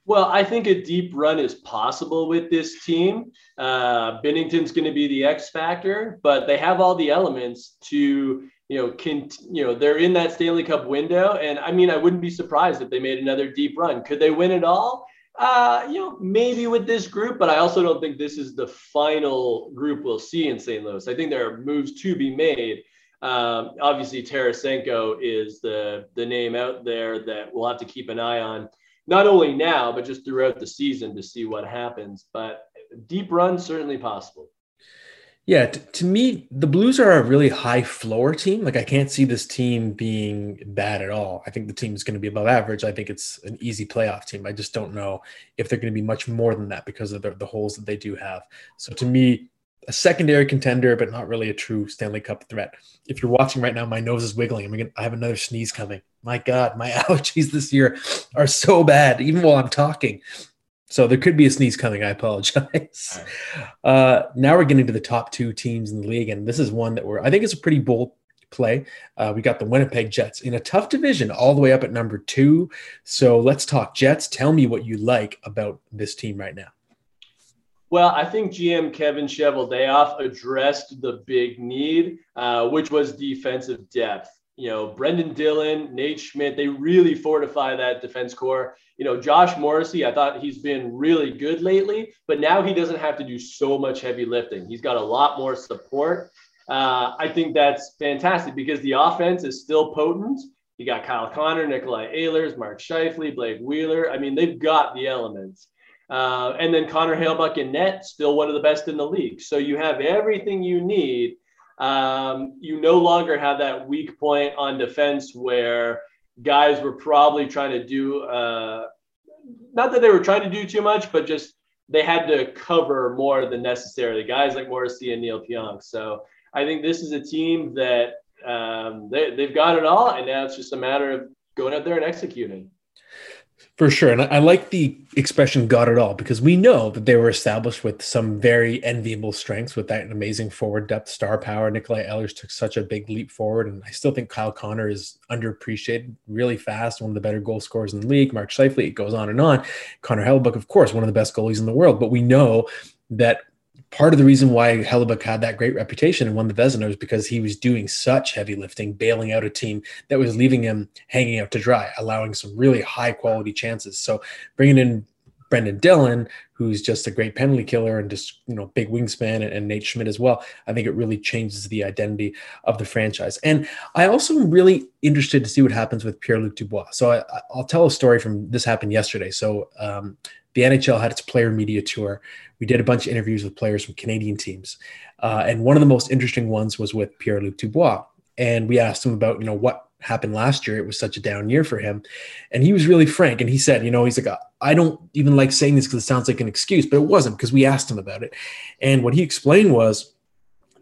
Well, I think a deep run is possible with this team. Uh, Binnington's going to be the X factor, but they have all the elements to you know, can you know they're in that Stanley Cup window, and I mean, I wouldn't be surprised if they made another deep run. Could they win it all? Uh, you know, maybe with this group, but I also don't think this is the final group we'll see in St. Louis. I think there are moves to be made. Um, obviously, Tarasenko is the the name out there that we'll have to keep an eye on, not only now but just throughout the season to see what happens. But deep run certainly possible. Yeah, t- to me, the Blues are a really high floor team. Like I can't see this team being bad at all. I think the team is going to be above average. I think it's an easy playoff team. I just don't know if they're going to be much more than that because of the, the holes that they do have. So to me, a secondary contender, but not really a true Stanley Cup threat. If you're watching right now, my nose is wiggling. I'm gonna, I have another sneeze coming. My God, my allergies this year are so bad, even while I'm talking. So there could be a sneeze coming. I apologize. Uh, now we're getting to the top two teams in the league, and this is one that we're I think it's a pretty bold play. Uh, we got the Winnipeg Jets in a tough division, all the way up at number two. So let's talk Jets. Tell me what you like about this team right now. Well, I think GM Kevin Cheveldayoff addressed the big need, uh, which was defensive depth you know, Brendan Dillon, Nate Schmidt, they really fortify that defense core. You know, Josh Morrissey, I thought he's been really good lately, but now he doesn't have to do so much heavy lifting. He's got a lot more support. Uh, I think that's fantastic because the offense is still potent. You got Kyle Connor, Nikolai Ehlers, Mark Scheifele, Blake Wheeler. I mean, they've got the elements. Uh, and then Connor Hellebuyck in net, still one of the best in the league. So you have everything you need um, you no longer have that weak point on defense where guys were probably trying to do, uh, not that they were trying to do too much, but just they had to cover more than necessary. Guys like Morrissey and Neal Pionk. So I think this is a team that um, they, they've got it all, and now it's just a matter of going out there and executing. For sure. And I like the expression got it all because we know that they were established with some very enviable strengths with that amazing forward depth, star power. Nikolai Ehlers took such a big leap forward. And I still think Kyle Connor is underappreciated, really fast, one of the better goal scorers in the league. Mark Scheifele, it goes on and on. Connor Hellebuyck, of course, one of the best goalies in the world. But we know that part of the reason why Hellebuyck had that great reputation and won the Vezina was because he was doing such heavy lifting, bailing out a team that was leaving him hanging out to dry, allowing some really high quality chances. So bringing in Brendan Dillon, who's just a great penalty killer and just you know big wingspan, and, and, Nate Schmidt as well. I think it really changes the identity of the franchise. And I also am really interested to see what happens with Pierre Luc Dubois. So I, will tell a story from this happened yesterday. So um, the NHL had its player media tour. We did a bunch of interviews with players from Canadian teams, uh, and one of the most interesting ones was with Pierre Luc Dubois. And we asked him about, you know, what happened last year. It was such a down year for him, and he was really frank. And he said, you know, he's like, I don't even like saying this because it sounds like an excuse, but it wasn't because we asked him about it. And what he explained was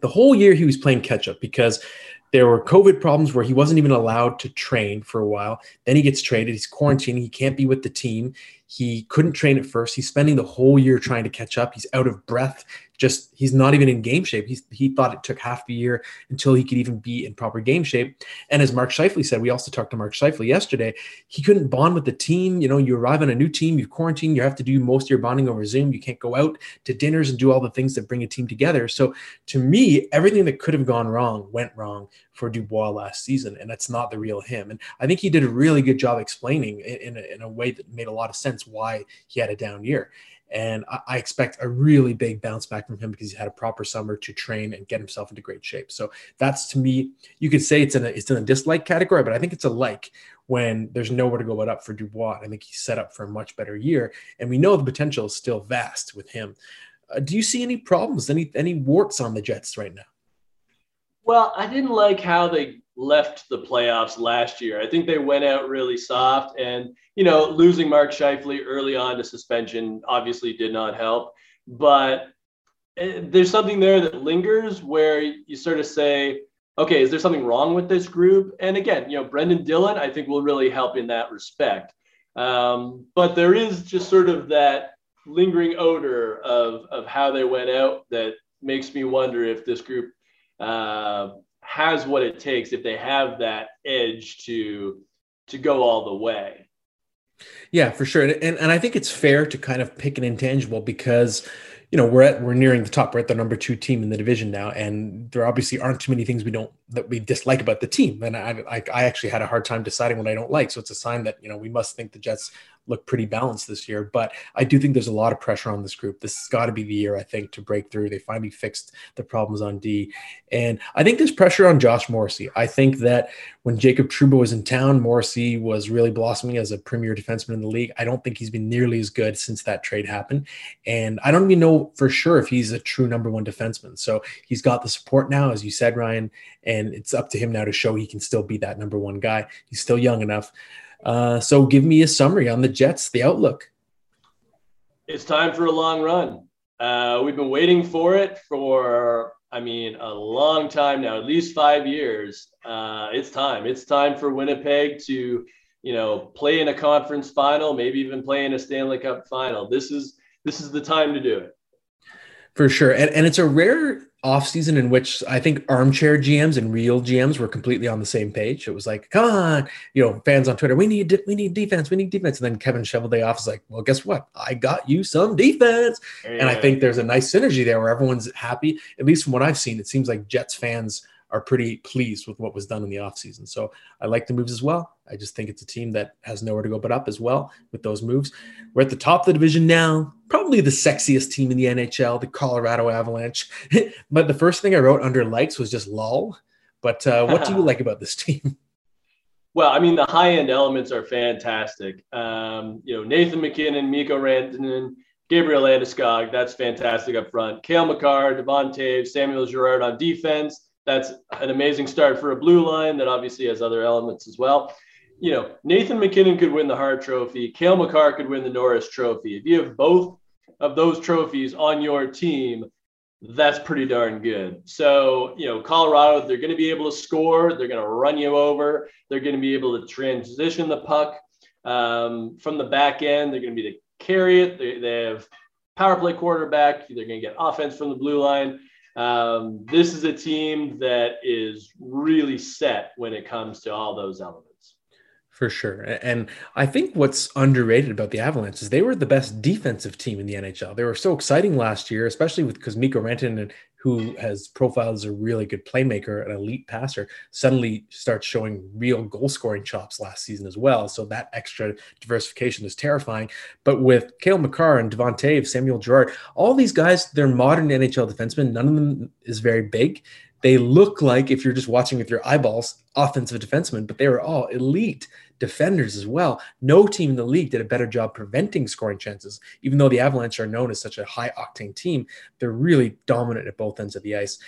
the whole year he was playing catch up because there were COVID problems where he wasn't even allowed to train for a while. Then he gets traded. He's quarantining. He can't be with the team. He couldn't train at first. He's spending the whole year trying to catch up. He's out of breath just he's not even in game shape. He's, he thought it took half the year until he could even be in proper game shape. And as Mark Scheifele said, we also talked to Mark Scheifele yesterday. He couldn't bond with the team. You know, you arrive on a new team, you quarantine, you have to do most of your bonding over Zoom. You can't go out to dinners and do all the things that bring a team together. So to me, everything that could have gone wrong went wrong for Dubois last season, and that's not the real him. And I think he did a really good job explaining in, in, a, in a way that made a lot of sense why he had a down year. And I, I, expect a really big bounce back from him because he had a proper summer to train and get himself into great shape. So that's to me, you could say it's in a it's in a dislike category, but I think it's a like when there's nowhere to go but up for Dubois. I think he's set up for a much better year, and we know the potential is still vast with him. Uh, do you see any problems, any any warts on the Jets right now? Well, I didn't like how they left the playoffs last year. I think they went out really soft, and you know, losing Mark Scheifele early on to suspension obviously did not help. But eh, there's something there that lingers where you sort of say, okay, is there something wrong with this group? And again, you know, Brendan Dillon, I think will really help in that respect. Um, but there is just sort of that lingering odor of, of how they went out that makes me wonder if this group uh, has what it takes, if they have that edge to to go all the way. Yeah, for sure. And, and I think it's fair to kind of pick an intangible because you know we're at we're nearing the top we're at the number two team in the division now and there obviously aren't too many things we don't that we dislike about the team and i i, I actually had a hard time deciding what i don't like so it's a sign that you know we must think the jets look pretty balanced this year. But I do think there's a lot of pressure on this group. This has got to be the year, I think, to break through. They finally fixed the problems on D. And I think there's pressure on Josh Morrissey. I think that when Jacob Trouba was in town, Morrissey was really blossoming as a premier defenseman in the league. I don't think he's been nearly as good since that trade happened. And I don't even know for sure if he's a true number one defenseman. So he's got the support now, as you said, Ryan, and it's up to him now to show he can still be that number one guy. He's still young enough. Uh, so give me a summary on the Jets, the outlook. It's time for a long run. Uh, we've been waiting for it for, I mean, a long time now, at least five years. Uh, it's time. It's time for Winnipeg to, you know, play in a conference final, maybe even play in a Stanley Cup final. This is this is the time to do it. For sure. And, and it's a rare offseason in which I think armchair GMs and real GMs were completely on the same page. It was like, come on, you know, fans on Twitter, we need we need defense, we need defense. And then Kevin Cheveldayoff is like, well, guess what? I got you some defense. Yeah. And I think there's a nice synergy there where everyone's happy. At least from what I've seen, it seems like Jets fans are pretty pleased with what was done in the offseason. So I like the moves as well. I just think it's a team that has nowhere to go but up as well with those moves. We're at the top of the division now, probably the sexiest team in the NHL, the Colorado Avalanche. but the first thing I wrote under likes was just lol. But uh, what do you like about this team? Well, I mean, the high end elements are fantastic. Um, you know, Nathan MacKinnon, Mikko Rantanen, Gabriel Landeskog, that's fantastic up front. Cale Makar, Devon Toews, Samuel Girard on defense that's an amazing start for a blue line that obviously has other elements as well. You know, Nathan MacKinnon could win the Hart Trophy. Cale Makar could win the Norris Trophy. If you have both of those trophies on your team, that's pretty darn good. So, you know, Colorado, they're going to be able to score. They're going to run you over. They're going to be able to transition the puck um, from the back end. They're going to be to carry it. They, they have power play quarterback. They're going to get offense from the blue line. Um, this is a team that is really set when it comes to all those elements. For sure. And I think what's underrated about the Avalanche is they were the best defensive team in the NHL. They were so exciting last year, especially with because Mikko Rantanen who has profiled as a really good playmaker, an elite passer, suddenly starts showing real goal scoring chops last season as well. So that extra diversification is terrifying. But with Cale Makar and Devon Toews, Samuel Girard, all these guys, they're modern NHL defensemen. None of them is very big. They look like, if you're just watching with your eyeballs, offensive defensemen, but they were all elite defenders as well. No team in the league did a better job preventing scoring chances. Even though the Avalanche are known as such a high octane team, they're really dominant at both ends of the ice.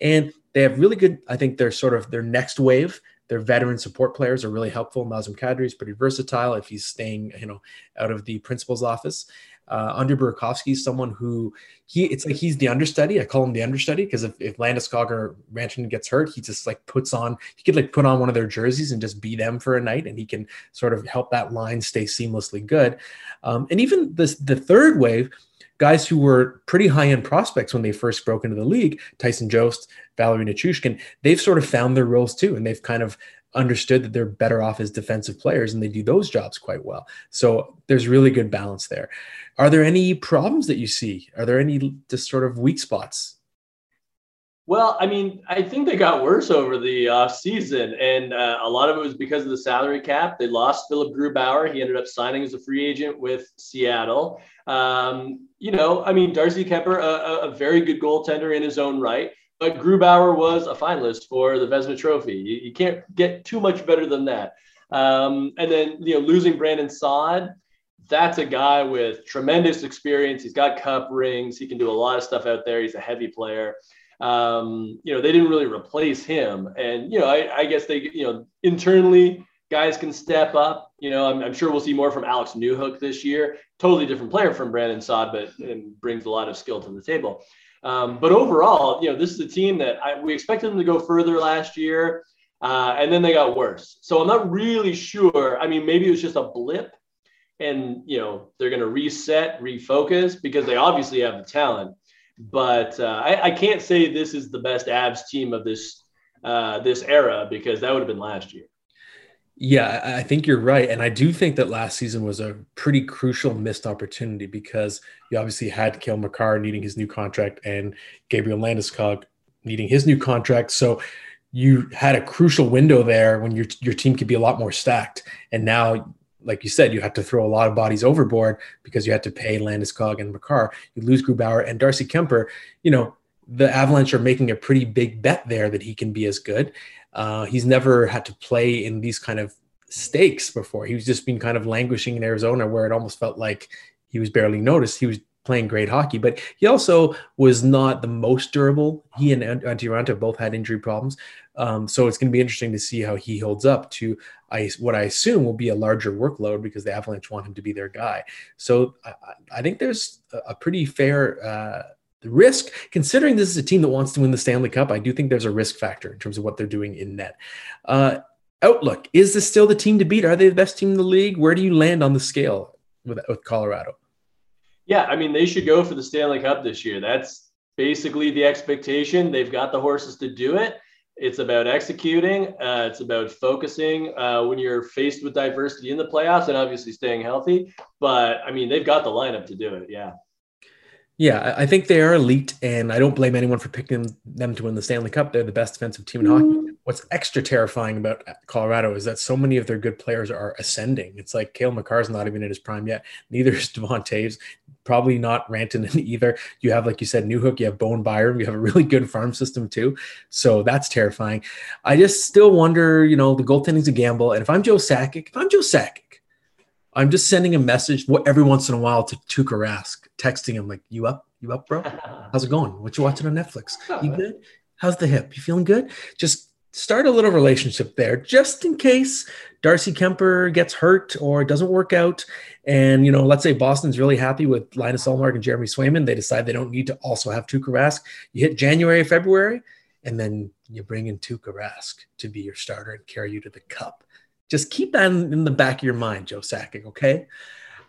And they have really good, I think they're sort of their next wave. Their veteran support players are really helpful. Nazem Kadri is pretty versatile if he's staying, you know, out of the principal's office. Uh, Andre Burakovsky is someone who he it's like he's the understudy. I call him the understudy because if, if Landeskog or Rantanen gets hurt, he just like puts on he could like put on one of their jerseys and just be them for a night, and he can sort of help that line stay seamlessly good. Um, and even this the third wave, guys who were pretty high end prospects when they first broke into the league, Tyson Jost, Valeri Nichushkin, they've sort of found their roles too, and they've kind of understood that they're better off as defensive players and they do those jobs quite well. So there's really good balance there. Are there any problems that you see? Are there any just sort of weak spots? Well, I mean, I think they got worse over the uh, season, and uh, a lot of it was because of the salary cap. They lost Philipp Grubauer. He ended up signing as a free agent with Seattle. Um, you know, I mean, Darcy Kuemper, a, a very good goaltender in his own right but Grubauer was a finalist for the Vezina Trophy. You, you can't get too much better than that. Um, and then you know losing Brandon Saad, that's a guy with tremendous experience. He's got cup rings. He can do a lot of stuff out there. He's a heavy player. Um, you know they didn't really replace him, and you know I, I guess they you know internally guys can step up. You know, I'm, I'm, sure we'll see more from Alex Newhook this year. Totally different player from Brandon Saad, but brings a lot of skill to the table. Um, but overall, you know, this is a team that I, we expected them to go further last year, uh, and then they got worse. So I'm not really sure. I mean, maybe it was just a blip, and you know they're going to reset, refocus because they obviously have the talent. But uh, I, I, can't say this is the best Avs team of this uh, this era because that would have been last year. Yeah, I think you're right. And I do think that last season was a pretty crucial missed opportunity because you obviously had Cale Makar needing his new contract and Gabriel Landeskog needing his new contract. So you had a crucial window there when your your team could be a lot more stacked. And now, like you said, you have to throw a lot of bodies overboard because you had to pay Landeskog and Makar. You lose Grubauer and Darcy Kuemper. You know, the Avalanche are making a pretty big bet there that he can be as good. Uh, he's never had to play in these kind of stakes before. He was just been kind of languishing in Arizona, where it almost felt like he was barely noticed. He was playing great hockey, but he also was not the most durable. He and Antti Raanta both had injury problems, um, so it's going to be interesting to see how he holds up to I, what I assume will be a larger workload because the Avalanche want him to be their guy. So I, I think there's a pretty fair. Uh, the risk, considering this is a team that wants to win the Stanley Cup, I do think there's a risk factor in terms of what they're doing in net. Uh, outlook is this still the team to beat? Are they the best team in the league? Where do you land on the scale with, with Colorado? Yeah, I mean, they should go for the Stanley Cup this year. That's basically the expectation. They've got the horses to do it. It's about executing. Uh, it's about focusing uh, when you're faced with diversity in the playoffs and obviously staying healthy. But I mean, they've got the lineup to do it. Yeah. Yeah, I think they are elite, and I don't blame anyone for picking them to win the Stanley Cup. They're the best defensive team in hockey. Mm-hmm. What's extra terrifying about Colorado is that so many of their good players are ascending. It's like Cale Makar's not even in his prime yet. Neither is Devon Toews. Probably not Rantanen either. You have, like you said, Newhook. You have Bowen Byram. You have a really good farm system too. So that's terrifying. I just still wonder. You know, the goaltending's a gamble, and if I'm Joe Sakic, if I'm Joe Sakic, I'm just sending a message every once in a while to Tuukka Rask, texting him like, "You up? You up, bro? How's it going? What you watching on Netflix? You good? How's the hip? You feeling good? Just start a little relationship there, just in case Darcy Kuemper gets hurt or it doesn't work out. And you know, let's say Boston's really happy with Linus Ullmark and Jeremy Swayman. They decide they don't need to also have Tuukka Rask. You hit January, February, and then you bring in Tuukka Rask to be your starter and carry you to the cup just keep that in, the back of your mind, Joe Sakic. Okay.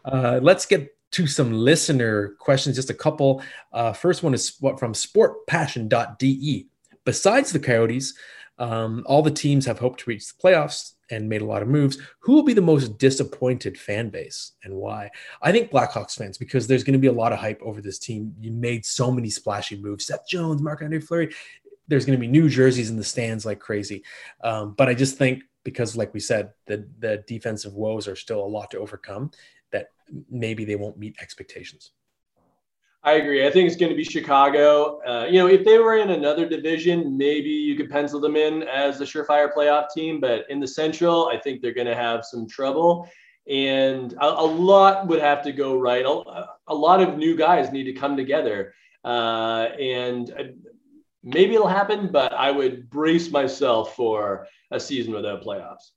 Uh, let's get to some listener questions. Just a couple. Uh, first one is from sportpassion.de. Besides the Coyotes, um, all the teams have hoped to reach the playoffs and made a lot of moves. Who will be the most disappointed fan base and why? I think Blackhawks fans, because there's going to be a lot of hype over this team. You made so many splashy moves. Seth Jones, Marc Andre Fleury. There's going to be new jerseys in the stands like crazy. Um, but I just think because like we said the the defensive woes are still a lot to overcome that maybe they won't meet expectations I agree. I think it's going to be Chicago. Uh, you know, if they were in another division, maybe you could pencil them in as a surefire playoff team. But in the Central, I think they're going to have some trouble. And a, a lot would have to go right. A, a, lot of new guys need to come together. Uh, and uh, maybe it'll happen, but I would brace myself for a season without playoffs.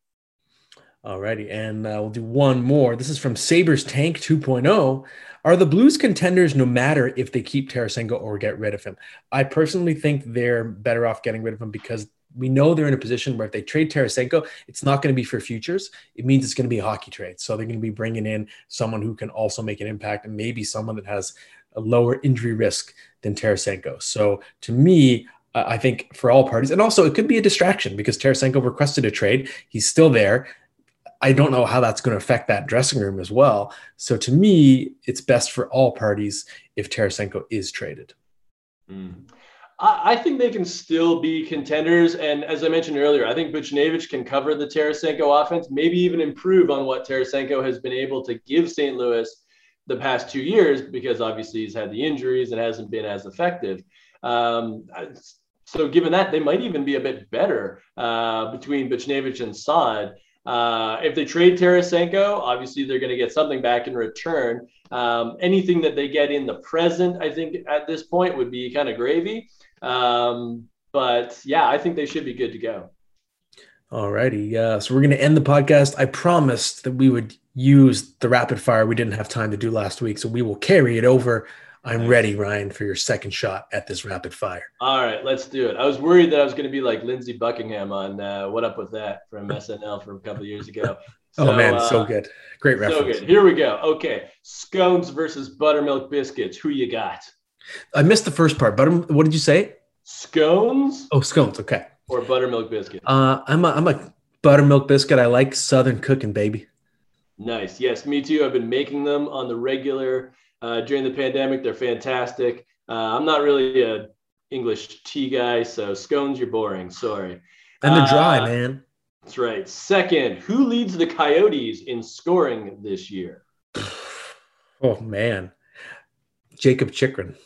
Alrighty, and uh, we'll do one more. This is from Sabres Tank 2.0. Are the Blues contenders no matter if they keep Tarasenko or get rid of him? I personally think they're better off getting rid of him because we know they're in a position where if they trade Tarasenko, it's not going to be for futures. It means it's going to be a hockey trade. So they're going to be bringing in someone who can also make an impact and maybe someone that has a lower injury risk than Tarasenko. So to me, I think for all parties, and also it could be a distraction because Tarasenko requested a trade. He's still there. I don't know how that's going to affect that dressing room as well. So to me, it's best for all parties if Tarasenko is traded. Mm. I, think they can still be contenders. And as I mentioned earlier, I think Buchnevich can cover the Tarasenko offense, maybe even improve on what Tarasenko has been able to give St. Louis the past two years because obviously he's had the injuries and hasn't been as effective. Um, so given that, they might even be a bit better uh, between Buchnevich and Saad. Uh, if they trade Tarasenko, obviously they're going to get something back in return. Um, anything that they get in the present, I think at this point would be kind of gravy. Um, but yeah, I think they should be good to go. All righty. Uh, so we're going to end the podcast. I promised that we would use the rapid fire we didn't have time to do last week. So we will carry it over I'm ready, Ryan, for your second shot at this rapid fire. All right, let's do it. I was worried that I was going to be like Lindsey Buckingham on uh, What Up With That from SNL from a couple of years ago. So, oh man, uh, so good. Great reference. So good. Here we go. Okay. Scones versus buttermilk biscuits. Who you got? I missed the first part. Butter what did you say? Scones? Oh, scones. Okay. Or buttermilk biscuit. Uh I'm a I'm a buttermilk biscuit. I like southern cooking, baby. Nice. Yes, me too. I've been making them on the regular uh, during the pandemic. They're fantastic. Uh, I'm not really a English tea guy, so scones, you're boring. Sorry. And they're dry, uh, man. That's right. Second, who leads the Coyotes in scoring this year? Oh man, Jacob Chychrun.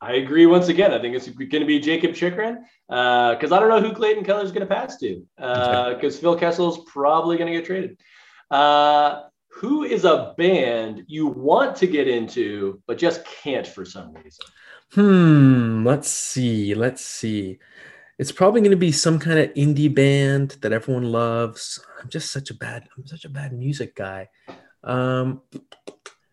I agree once again. I think it's going to be Jacob Chychrun because uh, I don't know who Clayton Keller is going to pass to because uh, Phil Kessel is probably going to get traded. Uh, who is a band you want to get into but just can't for some reason? Hmm. Let's see. Let's see. It's probably going to be some kind of indie band that everyone loves. I'm just such a bad. I'm such a bad music guy. Um,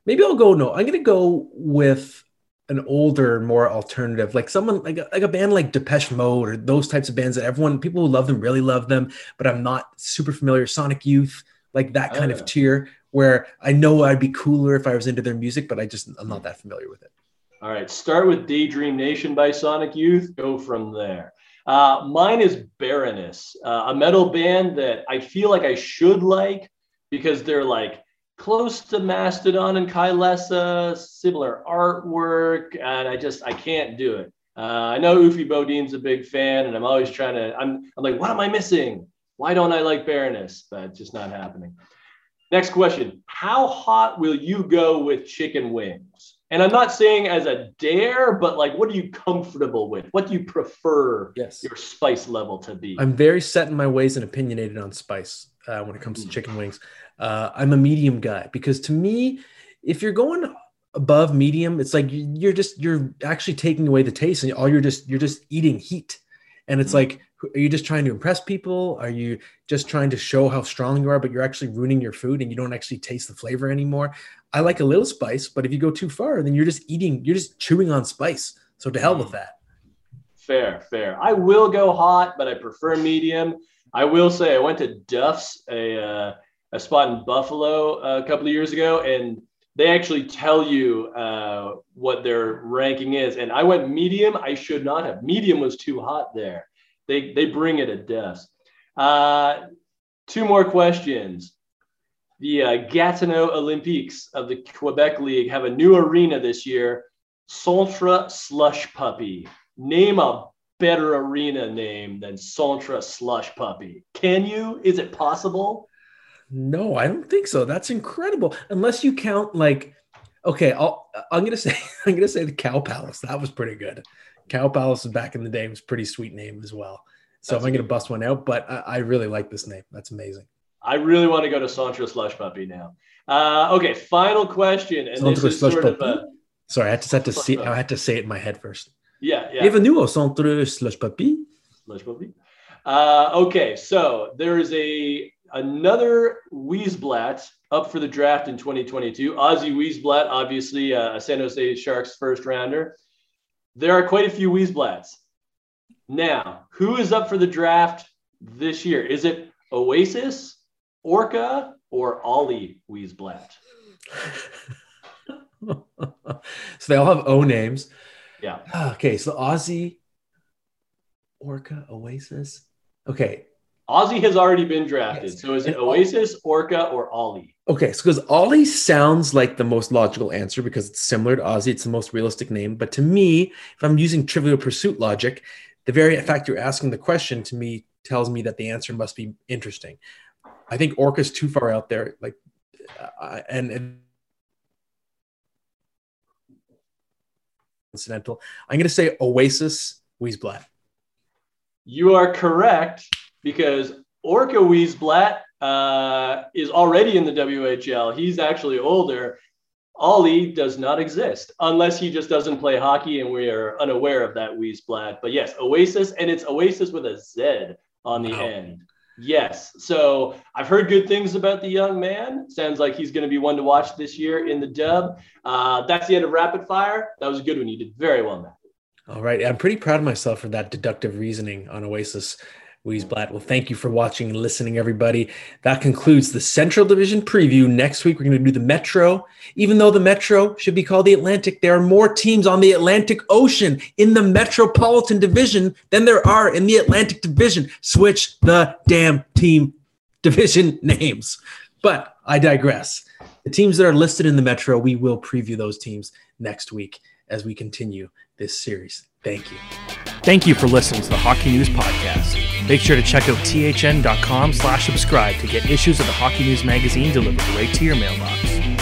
maybe I'll go. No, I'm going to go with an older, more alternative, like someone like a, like a band like Depeche Mode or those types of bands that everyone, people who love them, really love them, but I'm not super familiar. Sonic Youth, like that kind oh. of tier, where I know I'd be cooler if I was into their music, but I just I'm not that familiar with it. All right, start with Daydream Nation by Sonic Youth. Go from there. Uh, mine is Baroness, uh, a metal band that I feel like I should like because they're like close to Mastodon and Kylesa, similar artwork, and I just I can't do it. Uh, I know Ufi Bodine's a big fan, and I'm always trying to. I'm I'm like, what am I missing? Why don't I like Baroness? But it's just not happening. Next question: How hot will you go with chicken wings? And I'm not saying as a dare, but like, what are you comfortable with? What do you prefer yes. your spice level to be? I'm very set in my ways and opinionated on spice uh, when it comes to hmm. chicken wings. Uh, I'm a medium guy because to me, if you're going above medium, it's like you're just you're actually taking away the taste, and all you're just you're just eating heat. And it's mm-hmm. like, are you just trying to impress people? Are you just trying to show how strong you are, but you're actually ruining your food and you don't actually taste the flavor anymore? I like a little spice, but if you go too far, then you're just eating, you're just chewing on spice. So to hell with mm. that. Fair, fair. I will go hot, but I prefer medium. I will say I went to Duff's, a, uh, a spot in Buffalo uh, a couple of years ago, and they actually tell you uh, what their ranking is. And I went medium. I should not have. Medium was too hot there. They, they bring it at Duff's. Uh, two more questions. The uh, Gatineau Olympiques of the Quebec League have a new arena this year, Centre Slush Puppie. Name a better arena name than Centre Slush Puppie. Can you? Is it possible? No, I don't think so. That's incredible. Unless you count like, okay, I'll, I'm gonna say I'm gonna say the Cow Palace. That was pretty good. Cow Palace back in the day was pretty sweet name as well. So That's I'm gonna bust one out, but I, I really like this name. That's amazing. I really want to go to Centre Slush Puppie now. Uh, okay, final question, and this is sort of a, Sorry, I had to, had to see. I had to say it in my head first. Yeah, yeah. Bienvenue au Centre Slush Puppie. Slush Puppie. Uh, okay, so there is a another Wiesblatt up for the draft in 2022. Ozzy Wiesblatt, obviously uh, a San Jose Sharks first rounder. There are quite a few Wiesblatts. Now, who is up for the draft this year? Is it Oasis, Orca or Ollie Wiesblatt? so they all have O names. Yeah. Okay, so Ozzy, Orca, Oasis. Okay. Ozzy has already been drafted. Yes. So is it Oasis, Orca, or Ollie? Okay, so because Ollie sounds like the most logical answer because it's similar to Ozzy, it's the most realistic name. But to me, if I'm using Trivial Pursuit logic, the very fact you're asking the question to me tells me that the answer must be interesting. I think Orca's too far out there. Like, uh, and, and incidental. I'm going to say Oasis Wiesblatt. You are correct because Orca Wiesblatt uh, is already in the WHL. He's actually older. Ollie does not exist unless he just doesn't play hockey and we are unaware of that Wiesblatt. But yes, Oasis, and it's Oasis with a Z on the wow. end. Yes. So I've heard good things about the young man. Sounds like he's going to be one to watch this year in the dub. Uh, that's the end of rapid fire. That was a good one. You did very well, Matt. All right. I'm pretty proud of myself for that deductive reasoning on Oasis. Wiesblatt. Well, thank you for watching and listening, everybody. That concludes the Central Division preview. Next week, we're going to do the Metro. Even though the Metro should be called the Atlantic, there are more teams on the Atlantic Ocean in the Metropolitan Division than there are in the Atlantic Division. Switch the damn team division names. But I digress. The teams that are listed in the Metro, we will preview those teams next week as we continue this series. Thank you. Thank you for listening to the Hockey News Podcast. Make sure to check out thn.com slash subscribe to get issues of the Hockey News magazine delivered right to your mailbox.